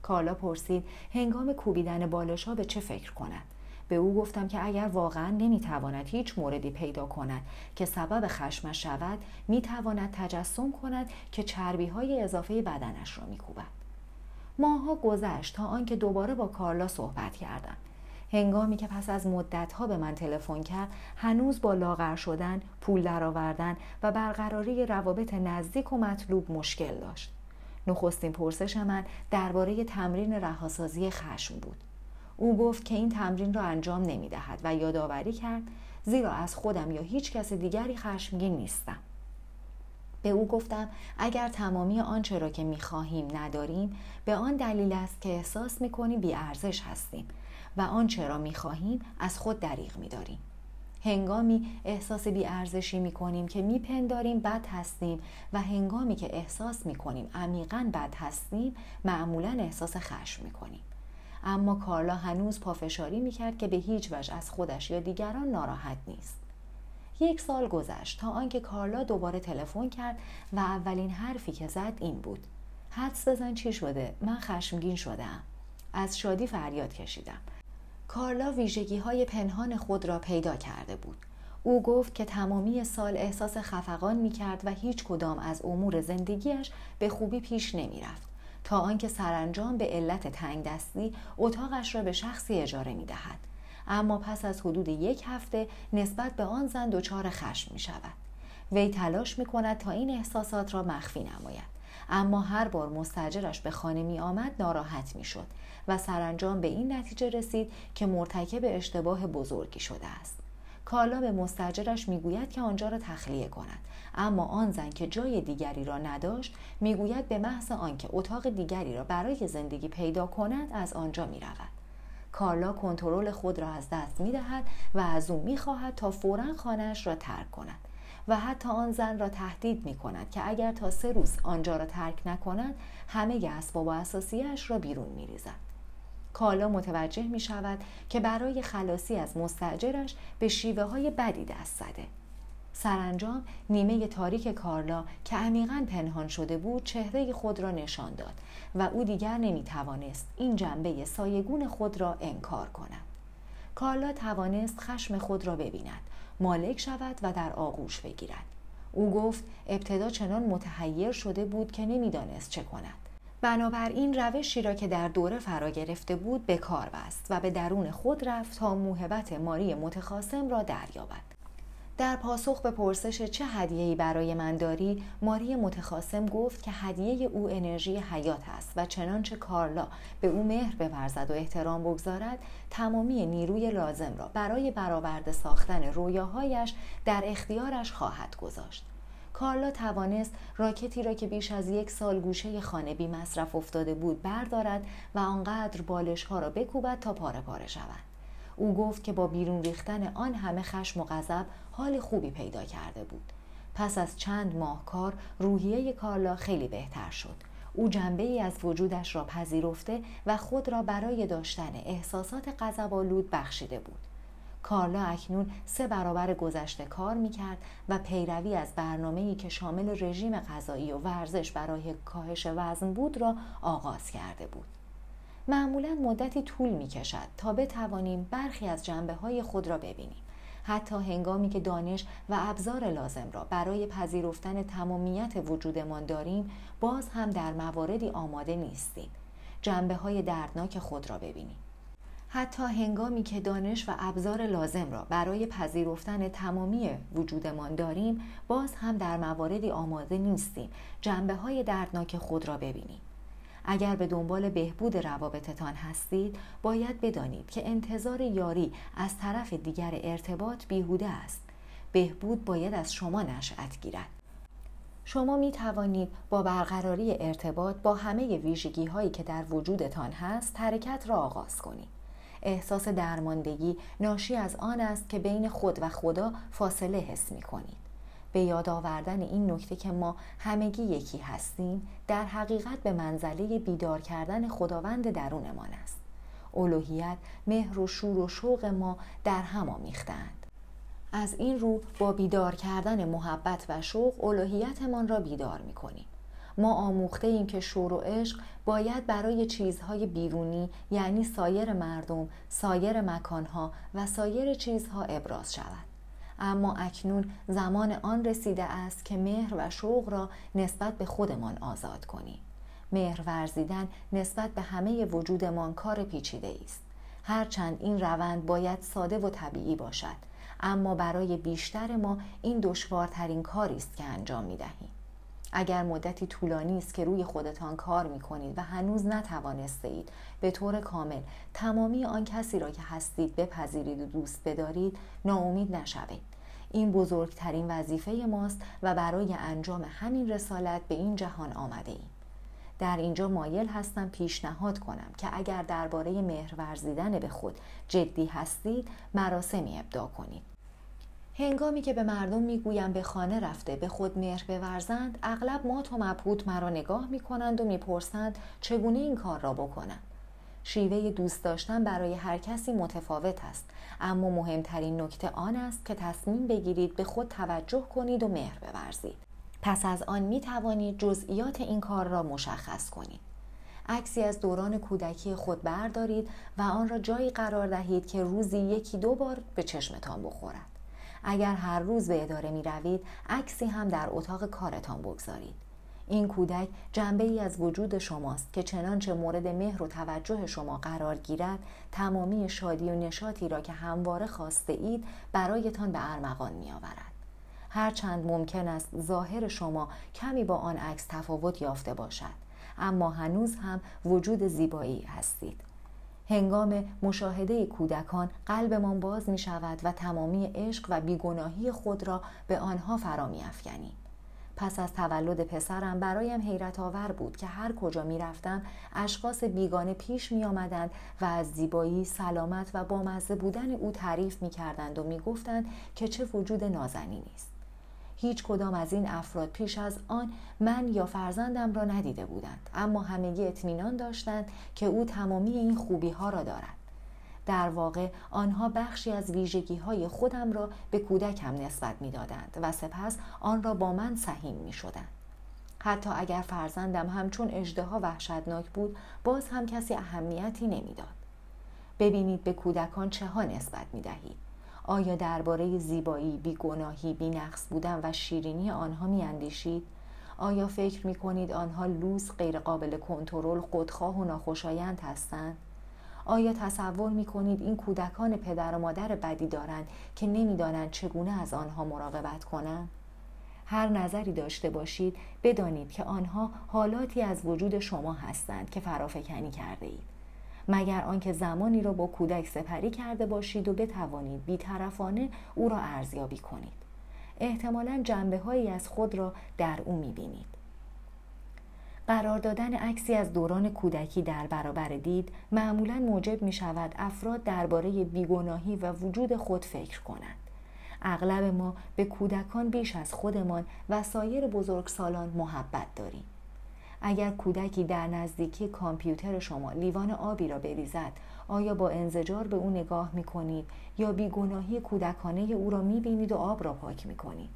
کارلا پرسید هنگام کوبیدن بالش ها به چه فکر کند؟ به او گفتم که اگر واقعا نمی‌تواند هیچ موردی پیدا کند که سبب خشمش شود می‌تواند تجسم کند که چربی های اضافه بدنش را میکوبد. ماها گذشت تا آنکه دوباره با کارلا صحبت کردم. هنگامی که پس از مدتها به من تلفن کرد هنوز با لاغر شدن پول درآوردن و برقراری روابط نزدیک و مطلوب مشکل داشت. نخستین پرسش من درباره تمرین رهاسازی خشم بود. او گفت که این تمرین را انجام نمی دهد و یادآوری کرد زیرا از خودم یا هیچ کس دیگری خشمگین نیستم به او گفتم اگر تمامی آنچه را که می خواهیم نداریم به آن دلیل است که احساس می کنیم بی ارزش هستیم و آنچه را می خواهیم از خود دریغ می داریم. هنگامی احساس بی ارزشی می کنیم که می پنداریم بد هستیم و هنگامی که احساس می کنیم عمیقا بد هستیم معمولا احساس خشم می کنیم. اما کارلا هنوز پافشاری می‌کرد که به هیچ وجه از خودش یا دیگران ناراحت نیست. یک سال گذشت تا آنکه کارلا دوباره تلفن کرد و اولین حرفی که زد این بود. حدس بزن چی شده؟ من خشمگین شدم از شادی فریاد کشیدم. کارلا ویژگی های پنهان خود را پیدا کرده بود. او گفت که تمامی سال احساس خفقان می کرد و هیچ کدام از امور زندگیش به خوبی پیش نمی رفت. تا آنکه سرانجام به علت تنگ دستی اتاقش را به شخصی اجاره می دهد. اما پس از حدود یک هفته نسبت به آن زن دچار خشم می شود. وی تلاش می کند تا این احساسات را مخفی نماید اما هر بار مستجرش به خانه می آمد ناراحت می شد و سرانجام به این نتیجه رسید که مرتکب اشتباه بزرگی شده است کارلا به مستجرش می‌گوید که آنجا را تخلیه کند اما آن زن که جای دیگری را نداشت می‌گوید به محض آنکه اتاق دیگری را برای زندگی پیدا کند از آنجا می رود. کارلا کنترل خود را از دست می دهد و از او می خواهد تا فورا خانهاش را ترک کند و حتی آن زن را تهدید می کند که اگر تا سه روز آنجا را ترک نکند همه اسباب و اساسیش را بیرون می ریزد. کالا متوجه می شود که برای خلاصی از مستجرش به شیوه های بدی دست زده. سرانجام نیمه تاریک کارلا که عمیقا پنهان شده بود چهره خود را نشان داد و او دیگر نمی توانست این جنبه سایگون خود را انکار کند. کارلا توانست خشم خود را ببیند، مالک شود و در آغوش بگیرد. او گفت ابتدا چنان متحیر شده بود که نمی‌دانست چه کند. بنابراین روشی را که در دوره فرا گرفته بود به کار بست و به درون خود رفت تا موهبت ماری متخاسم را دریابد. در پاسخ به پرسش چه هدیه‌ای برای من داری ماری متخاسم گفت که هدیه او انرژی حیات است و چنانچه کارلا به او مهر بورزد و احترام بگذارد تمامی نیروی لازم را برای برآورده ساختن رویاهایش در اختیارش خواهد گذاشت. کارلا توانست راکتی را که بیش از یک سال گوشه خانه بی مصرف افتاده بود بردارد و آنقدر بالش ها را بکوبد تا پاره پاره شود. او گفت که با بیرون ریختن آن همه خشم و غضب حال خوبی پیدا کرده بود. پس از چند ماه کار روحیه کارلا خیلی بهتر شد. او جنبه ای از وجودش را پذیرفته و خود را برای داشتن احساسات غضبآلود بخشیده بود. کارلا اکنون سه برابر گذشته کار می‌کرد و پیروی از برنامه‌ای که شامل رژیم غذایی و ورزش برای کاهش وزن بود را آغاز کرده بود. معمولا مدتی طول می کشد تا بتوانیم برخی از جنبه های خود را ببینیم. حتی هنگامی که دانش و ابزار لازم را برای پذیرفتن تمامیت وجودمان داریم باز هم در مواردی آماده نیستیم. جنبه های دردناک خود را ببینیم. حتی هنگامی که دانش و ابزار لازم را برای پذیرفتن تمامی وجودمان داریم باز هم در مواردی آماده نیستیم. جنبه های دردناک خود را ببینیم. اگر به دنبال بهبود روابطتان هستید باید بدانید که انتظار یاری از طرف دیگر ارتباط بیهوده است. بهبود باید از شما نشأت گیرد. شما می توانید با برقراری ارتباط با همه ویژگی هایی که در وجودتان هست حرکت را آغاز کنید. احساس درماندگی ناشی از آن است که بین خود و خدا فاصله حس می کنید. به یاد آوردن این نکته که ما همگی یکی هستیم در حقیقت به منزله بیدار کردن خداوند درونمان است. الوهیت، مهر و شور و شوق ما در هم آمیختند. از این رو با بیدار کردن محبت و شوق الوهیتمان را بیدار می کنیم. ما آموخته ایم که شور و عشق باید برای چیزهای بیرونی یعنی سایر مردم، سایر مکانها و سایر چیزها ابراز شود. اما اکنون زمان آن رسیده است که مهر و شوق را نسبت به خودمان آزاد کنیم. مهر ورزیدن نسبت به همه وجودمان کار پیچیده است. هرچند این روند باید ساده و طبیعی باشد اما برای بیشتر ما این دشوارترین کاری است که انجام می دهیم. اگر مدتی طولانی است که روی خودتان کار می کنید و هنوز نتوانسته اید به طور کامل تمامی آن کسی را که هستید بپذیرید و دوست بدارید ناامید نشوید این بزرگترین وظیفه ماست و برای انجام همین رسالت به این جهان آمده ایم. در اینجا مایل هستم پیشنهاد کنم که اگر درباره مهر ورزیدن به خود جدی هستید مراسمی ابدا کنید هنگامی که به مردم می‌گویم به خانه رفته به خود مهر بورزند اغلب مات و مبهوت مرا نگاه می‌کنند و می‌پرسند چگونه این کار را بکنم. شیوه دوست داشتن برای هر کسی متفاوت است اما مهمترین نکته آن است که تصمیم بگیرید به خود توجه کنید و مهر بورزید. پس از آن می توانید جزئیات این کار را مشخص کنید. عکسی از دوران کودکی خود بردارید و آن را جایی قرار دهید که روزی یکی دو بار به چشمتان بخورد. اگر هر روز به اداره می روید عکسی هم در اتاق کارتان بگذارید این کودک جنبه ای از وجود شماست که چنانچه مورد مهر و توجه شما قرار گیرد تمامی شادی و نشاطی را که همواره خواسته اید برایتان به ارمغان می آورد. هرچند ممکن است ظاهر شما کمی با آن عکس تفاوت یافته باشد اما هنوز هم وجود زیبایی هستید هنگام مشاهده کودکان قلبمان باز می شود و تمامی عشق و بیگناهی خود را به آنها فرا می افکنیم. پس از تولد پسرم برایم حیرت آور بود که هر کجا می رفتم اشخاص بیگانه پیش می آمدند و از زیبایی، سلامت و بامزه بودن او تعریف می کردند و می گفتند که چه وجود نازنینی است. هیچ کدام از این افراد پیش از آن من یا فرزندم را ندیده بودند اما همگی اطمینان داشتند که او تمامی این خوبی ها را دارد در واقع آنها بخشی از ویژگی های خودم را به کودکم نسبت می دادند و سپس آن را با من سهیم می شدند. حتی اگر فرزندم همچون اجدها وحشتناک بود باز هم کسی اهمیتی نمی‌داد. ببینید به کودکان چه ها نسبت می دهید. آیا درباره زیبایی، بیگناهی، بینقص بودن و شیرینی آنها میاندیشید؟ آیا فکر می کنید آنها لوس، غیرقابل کنترل، خودخواه و ناخوشایند هستند؟ آیا تصور می کنید این کودکان پدر و مادر بدی دارند که نمی‌دانند چگونه از آنها مراقبت کنند؟ هر نظری داشته باشید بدانید که آنها حالاتی از وجود شما هستند که فرافکنی کرده اید. مگر آنکه زمانی را با کودک سپری کرده باشید و بتوانید بیطرفانه او را ارزیابی کنید احتمالا جنبه هایی از خود را در او می‌بینید قرار دادن عکسی از دوران کودکی در برابر دید معمولا موجب می شود افراد درباره بیگناهی و وجود خود فکر کنند. اغلب ما به کودکان بیش از خودمان و سایر بزرگسالان محبت داریم. اگر کودکی در نزدیکی کامپیوتر شما لیوان آبی را بریزد آیا با انزجار به او نگاه می کنید یا بیگناهی کودکانه او را می بینید و آب را پاک می کنید؟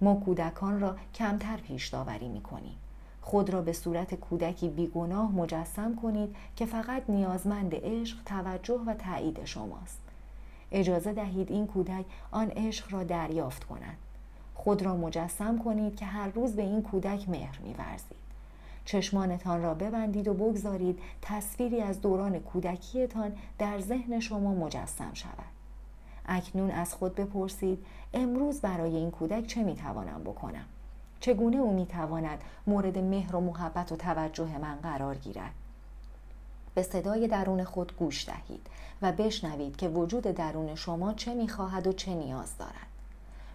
ما کودکان را کمتر پیش داوری می کنیم. خود را به صورت کودکی بیگناه مجسم کنید که فقط نیازمند عشق، توجه و تایید شماست. اجازه دهید این کودک آن عشق را دریافت کند. خود را مجسم کنید که هر روز به این کودک مهر میورزید. چشمانتان را ببندید و بگذارید تصویری از دوران کودکیتان در ذهن شما مجسم شود. اکنون از خود بپرسید امروز برای این کودک چه می‌توانم بکنم؟ چگونه او می‌تواند مورد مهر و محبت و توجه من قرار گیرد؟ به صدای درون خود گوش دهید و بشنوید که وجود درون شما چه می‌خواهد و چه نیاز دارد.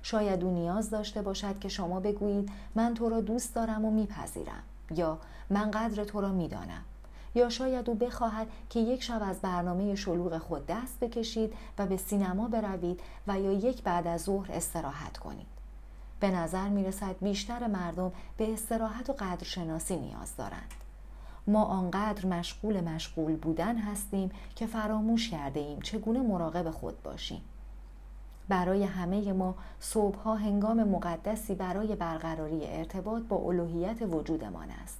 شاید او نیاز داشته باشد که شما بگویید من تو را دوست دارم و میپذیرم یا من قدر تو را می‌دانم. یا شاید او بخواهد که یک شب از برنامه شلوغ خود دست بکشید و به سینما بروید و یا یک بعد از ظهر استراحت کنید. به نظر می رسد بیشتر مردم به استراحت و قدرشناسی نیاز دارند. ما آنقدر مشغول مشغول بودن هستیم که فراموش کرده ایم چگونه مراقب خود باشیم. برای همه ما صبحها هنگام مقدسی برای برقراری ارتباط با الوهیت وجودمان است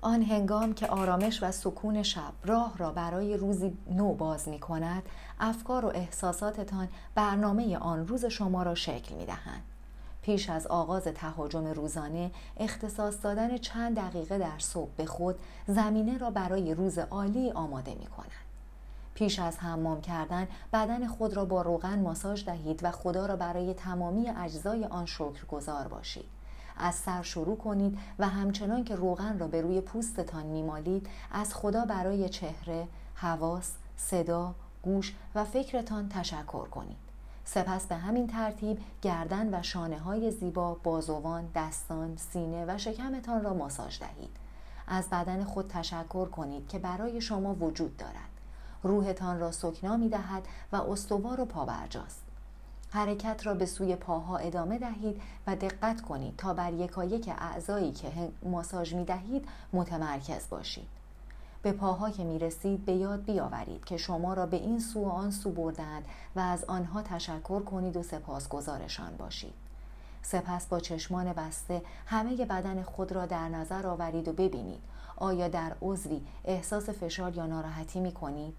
آن هنگام که آرامش و سکون شب راه را برای روزی نو باز می کند افکار و احساساتتان برنامه آن روز شما را شکل می دهند. پیش از آغاز تهاجم روزانه اختصاص دادن چند دقیقه در صبح به خود زمینه را برای روز عالی آماده می کند. پیش از حمام کردن بدن خود را با روغن ماساژ دهید و خدا را برای تمامی اجزای آن شکر گذار باشید. از سر شروع کنید و همچنان که روغن را به روی پوستتان میمالید از خدا برای چهره، حواس، صدا، گوش و فکرتان تشکر کنید. سپس به همین ترتیب گردن و شانه های زیبا، بازوان، دستان، سینه و شکمتان را ماساژ دهید. از بدن خود تشکر کنید که برای شما وجود دارد. روحتان را سکنا می دهد و استوار و پابرجاست. حرکت را به سوی پاها ادامه دهید و دقت کنید تا بر یکایک اعضایی که ماساژ می دهید متمرکز باشید. به پاها که می رسید به یاد بیاورید که شما را به این سو و آن سو بردند و از آنها تشکر کنید و سپاسگزارشان باشید. سپس با چشمان بسته همه بدن خود را در نظر آورید و ببینید آیا در عضوی احساس فشار یا ناراحتی می کنید؟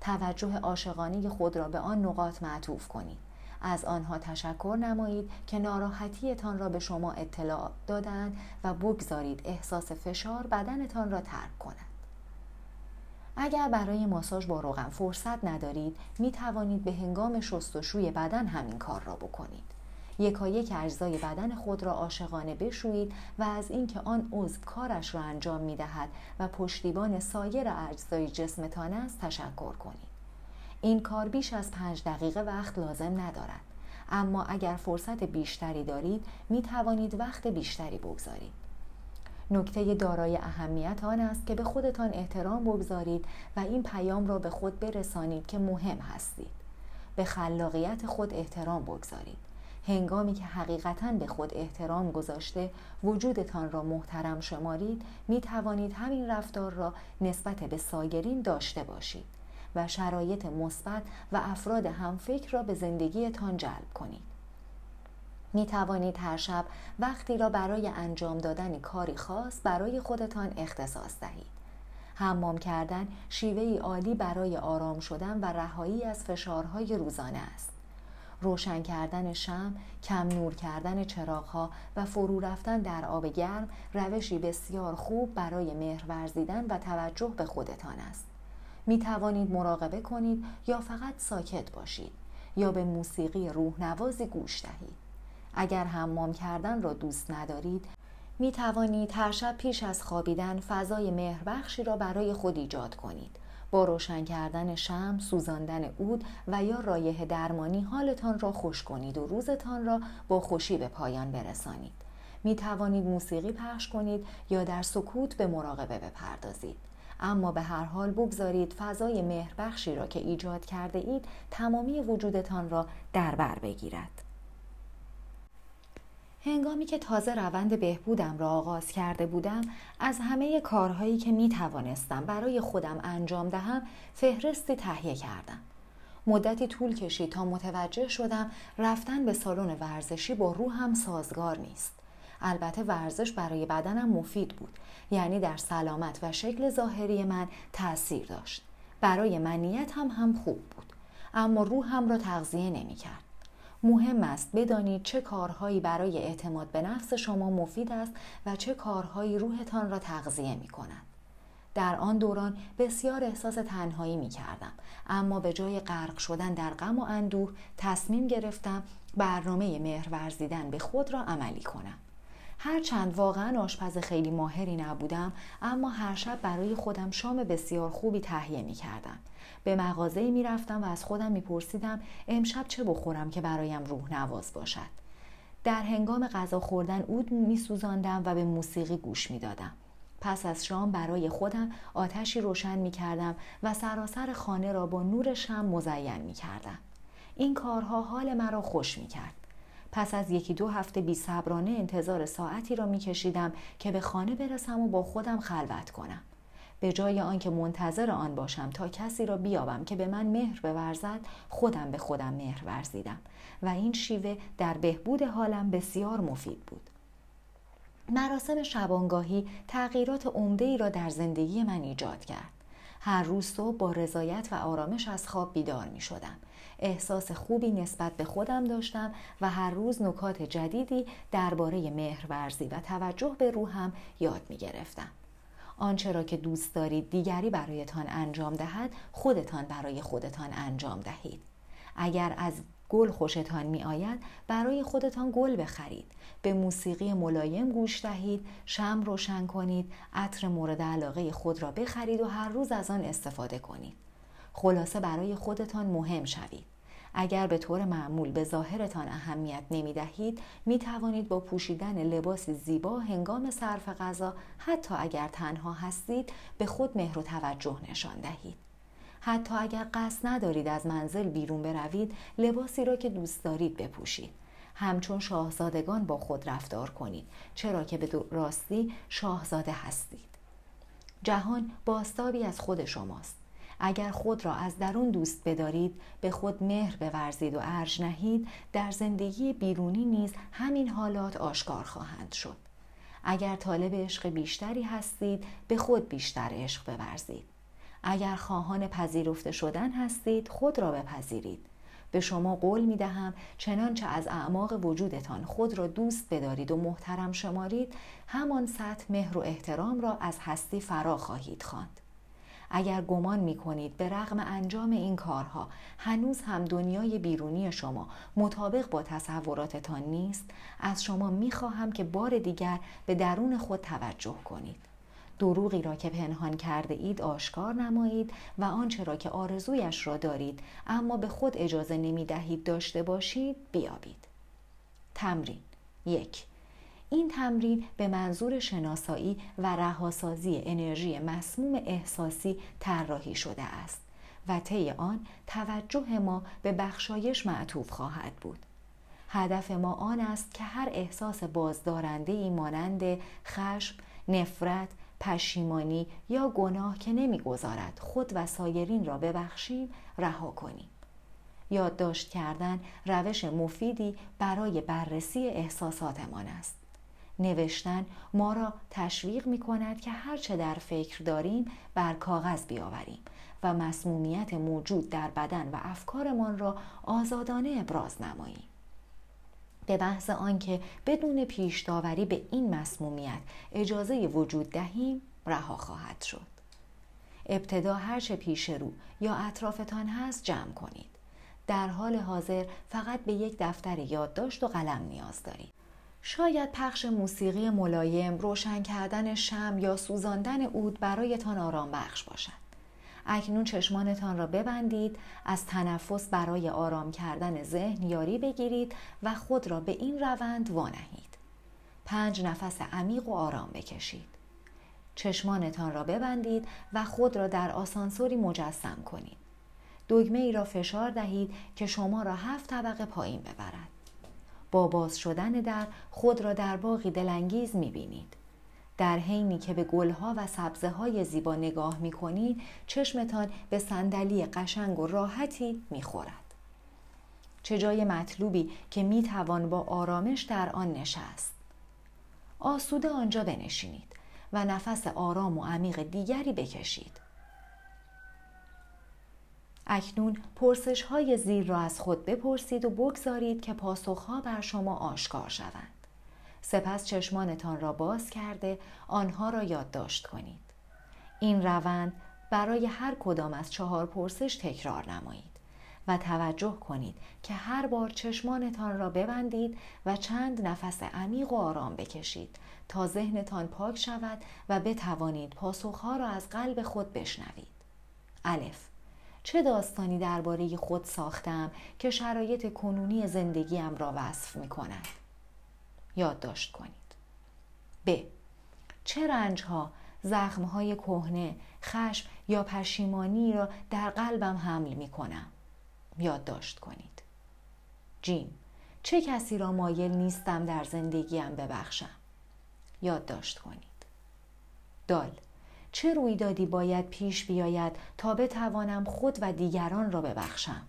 توجه عاشقانه خود را به آن نقاط معطوف کنید. از آنها تشکر نمایید که ناراحتیتان را به شما اطلاع دادند و بگذارید احساس فشار بدنتان را ترک کند. اگر برای ماساژ با روغن فرصت ندارید می توانید به هنگام شستشوی بدن همین کار را بکنید. یکایک اجزای بدن خود را عاشقانه بشویید و از اینکه آن عضو کارش را انجام می دهد و پشتیبان سایر اجزای جسمتان است تشکر کنید. این کار بیش از پنج دقیقه وقت لازم ندارد. اما اگر فرصت بیشتری دارید می توانید وقت بیشتری بگذارید. نکته دارای اهمیت آن است که به خودتان احترام بگذارید و این پیام را به خود برسانید که مهم هستید. به خلاقیت خود احترام بگذارید. هنگامی که حقیقتا به خود احترام گذاشته وجودتان را محترم شمارید می توانید همین رفتار را نسبت به سایرین داشته باشید و شرایط مثبت و افراد همفکر را به زندگیتان جلب کنید. می توانید هر شب وقتی را برای انجام دادن کاری خاص برای خودتان اختصاص دهید. حمام کردن شیوهی عالی برای آرام شدن و رهایی از فشارهای روزانه است. روشن کردن شم، کم نور کردن چراغها و فرو رفتن در آب گرم روشی بسیار خوب برای مهر ورزیدن و توجه به خودتان است. می توانید مراقبه کنید یا فقط ساکت باشید یا به موسیقی روحنوازی گوش دهید. اگر حمام کردن را دوست ندارید می توانید هر شب پیش از خوابیدن فضای مهربخشی را برای خود ایجاد کنید با روشن کردن شم، سوزاندن عود و یا رایه درمانی حالتان را خوش کنید و روزتان را با خوشی به پایان برسانید. می توانید موسیقی پخش کنید یا در سکوت به مراقبه بپردازید. اما به هر حال بگذارید فضای مهربخشی را که ایجاد کرده اید تمامی وجودتان را در بر بگیرد. هنگامی که تازه روند بهبودم را آغاز کرده بودم از همه کارهایی که می توانستم برای خودم انجام دهم فهرستی تهیه کردم. مدتی طول کشید تا متوجه شدم رفتن به سالن ورزشی با روحم سازگار نیست. البته ورزش برای بدنم مفید بود یعنی در سلامت و شکل ظاهری من تاثیر داشت. برای منیت هم هم خوب بود اما روحم را تغذیه نمی کرد مهم است بدانید چه کارهایی برای اعتماد به نفس شما مفید است و چه کارهایی روحتان را تغذیه می کند. در آن دوران بسیار احساس تنهایی می کردم اما به جای غرق شدن در غم و اندوه تصمیم گرفتم برنامه مهر ورزیدن به خود را عملی کنم. هرچند واقعا آشپز خیلی ماهری نبودم اما هر شب برای خودم شام بسیار خوبی تهیه می کردم. به مغازه می رفتم و از خودم می پرسیدم امشب چه بخورم که برایم روح نواز باشد. در هنگام غذا خوردن اود می سوزاندم و به موسیقی گوش می دادم. پس از شام برای خودم آتشی روشن می کردم و سراسر خانه را با نور شم مزین می کردم. این کارها حال مرا خوش می کرد. پس از یکی دو هفته بی صبرانه انتظار ساعتی را می کشیدم که به خانه برسم و با خودم خلوت کنم. به جای آنکه منتظر آن باشم تا کسی را بیابم که به من مهر بورزد خودم به خودم مهر ورزیدم و این شیوه در بهبود حالم بسیار مفید بود مراسم شبانگاهی تغییرات عمده را در زندگی من ایجاد کرد هر روز صبح با رضایت و آرامش از خواب بیدار می شدم. احساس خوبی نسبت به خودم داشتم و هر روز نکات جدیدی درباره مهرورزی و توجه به روحم یاد می گرفتم. آنچه را که دوست دارید دیگری برایتان انجام دهد خودتان برای خودتان انجام دهید. اگر از گل خوشتان می آید برای خودتان گل بخرید. به موسیقی ملایم گوش دهید شم روشن کنید عطر مورد علاقه خود را بخرید و هر روز از آن استفاده کنید. خلاصه برای خودتان مهم شوید. اگر به طور معمول به ظاهرتان اهمیت نمی دهید می توانید با پوشیدن لباس زیبا هنگام صرف غذا حتی اگر تنها هستید به خود مهر و توجه نشان دهید. حتی اگر قصد ندارید از منزل بیرون بروید لباسی را که دوست دارید بپوشید. همچون شاهزادگان با خود رفتار کنید چرا که به راستی شاهزاده هستید. جهان باستابی از خود شماست. اگر خود را از درون دوست بدارید به خود مهر بورزید و ارج نهید در زندگی بیرونی نیز همین حالات آشکار خواهند شد. اگر طالب عشق بیشتری هستید به خود بیشتر عشق بورزید. اگر خواهان پذیرفته شدن هستید خود را بپذیرید. به شما قول می دهم چنانچه از اعماق وجودتان خود را دوست بدارید و محترم شمارید همان سطح مهر و احترام را از هستی فرا خواهید خواند. اگر گمان می کنید به رغم انجام این کارها هنوز هم دنیای بیرونی شما مطابق با تصوراتتان نیست از شما می خواهم که بار دیگر به درون خود توجه کنید. دروغی را که پنهان کرده اید آشکار نمایید و آنچه را که آرزویش را دارید اما به خود اجازه نمی دهید داشته باشید بیابید. تمرین یک این تمرین به منظور شناسایی و رهاسازی انرژی مسموم احساسی طراحی شده است و طی آن توجه ما به بخشایش معطوف خواهد بود. هدف ما آن است که هر احساس بازدارنده ای مانند خشم، نفرت، پشیمانی یا گناه که نمی‌گذارد خود و سایرین را ببخشیم رها کنیم. یادداشت کردن روش مفیدی برای بررسی احساساتمان است. نوشتن ما را تشویق می کند که هرچه در فکر داریم بر کاغذ بیاوریم و مسمومیت موجود در بدن و افکارمان را آزادانه ابراز نماییم. به بحث آنکه بدون پیش داوری به این مسمومیت اجازه وجود دهیم رها خواهد شد. ابتدا هرچه پیش رو یا اطرافتان هست جمع کنید. در حال حاضر فقط به یک دفتر یادداشت و قلم نیاز دارید. شاید پخش موسیقی ملایم روشن کردن شم یا سوزاندن اود برایتان آرام بخش باشد. اکنون چشمانتان را ببندید از تنفس برای آرام کردن ذهن یاری بگیرید و خود را به این روند وانهید. پنج نفس عمیق و آرام بکشید. چشمانتان را ببندید و خود را در آسانسوری مجسم کنید. دگمه ای را فشار دهید که شما را هفت طبقه پایین ببرد. با باز شدن در خود را در باقی دلانگیز می‌بینید در حینی که به گلها و سبزه های زیبا نگاه می کنید چشمتان به صندلی قشنگ و راحتی می خورد. چه جای مطلوبی که می توان با آرامش در آن نشست. آسوده آنجا بنشینید و نفس آرام و عمیق دیگری بکشید. اکنون پرسش های زیر را از خود بپرسید و بگذارید که پاسخها بر شما آشکار شوند. سپس چشمانتان را باز کرده آنها را یادداشت کنید. این روند برای هر کدام از چهار پرسش تکرار نمایید و توجه کنید که هر بار چشمانتان را ببندید و چند نفس عمیق و آرام بکشید تا ذهنتان پاک شود و بتوانید پاسخها را از قلب خود بشنوید. الف چه داستانی درباره خود ساختم که شرایط کنونی زندگیم را وصف می کند؟ یادداشت کنید. ب. چه رنج ها، زخم های کهنه، خشم یا پشیمانی را در قلبم حمل می کنم. یادداشت کنید. جیم چه کسی را مایل نیستم در زندگیم ببخشم. یادداشت کنید. دال چه رویدادی باید پیش بیاید تا بتوانم خود و دیگران را ببخشم.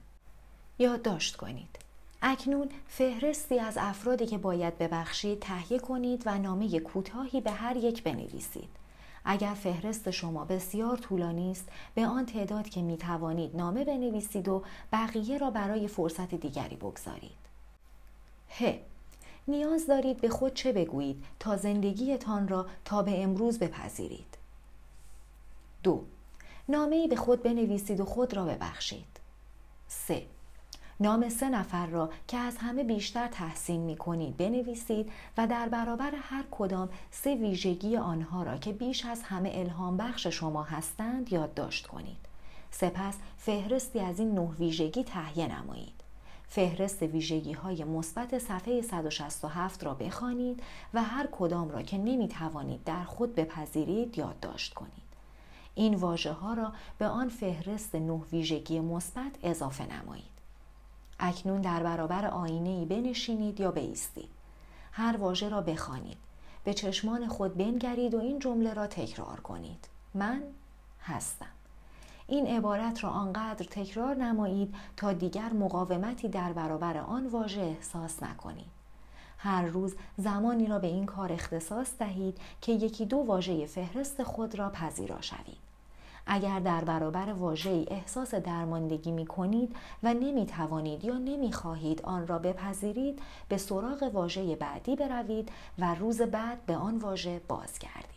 یادداشت کنید. اکنون فهرستی از افرادی که باید ببخشید تهیه کنید و نامه کوتاهی به هر یک بنویسید. اگر فهرست شما بسیار طولانی است به آن تعداد که می توانید نامه بنویسید و بقیه را برای فرصت دیگری بگذارید. ه نیاز دارید به خود چه بگویید تا زندگیتان را تا به امروز بپذیرید. دو نامه به خود بنویسید و خود را ببخشید. سه نام سه نفر را که از همه بیشتر تحسین می کنید بنویسید و در برابر هر کدام سه ویژگی آنها را که بیش از همه الهام بخش شما هستند یادداشت کنید. سپس فهرستی از این نه ویژگی تهیه نمایید. فهرست ویژگی های مثبت صفحه 167 را بخوانید و هر کدام را که نمی توانید در خود بپذیرید یادداشت کنید. این واژه ها را به آن فهرست نه ویژگی مثبت اضافه نمایید. اکنون در برابر آینه ای بنشینید یا بایستید هر واژه را بخوانید. به چشمان خود بنگرید و این جمله را تکرار کنید. من هستم. این عبارت را آنقدر تکرار نمایید تا دیگر مقاومتی در برابر آن واژه احساس نکنید. هر روز زمانی را به این کار اختصاص دهید که یکی دو واژه فهرست خود را پذیرا شوید. اگر در برابر واژه‌ای احساس درماندگی می کنید و نمی توانید یا نمی خواهید آن را بپذیرید به سراغ واژه بعدی بروید و روز بعد به آن واژه بازگردید.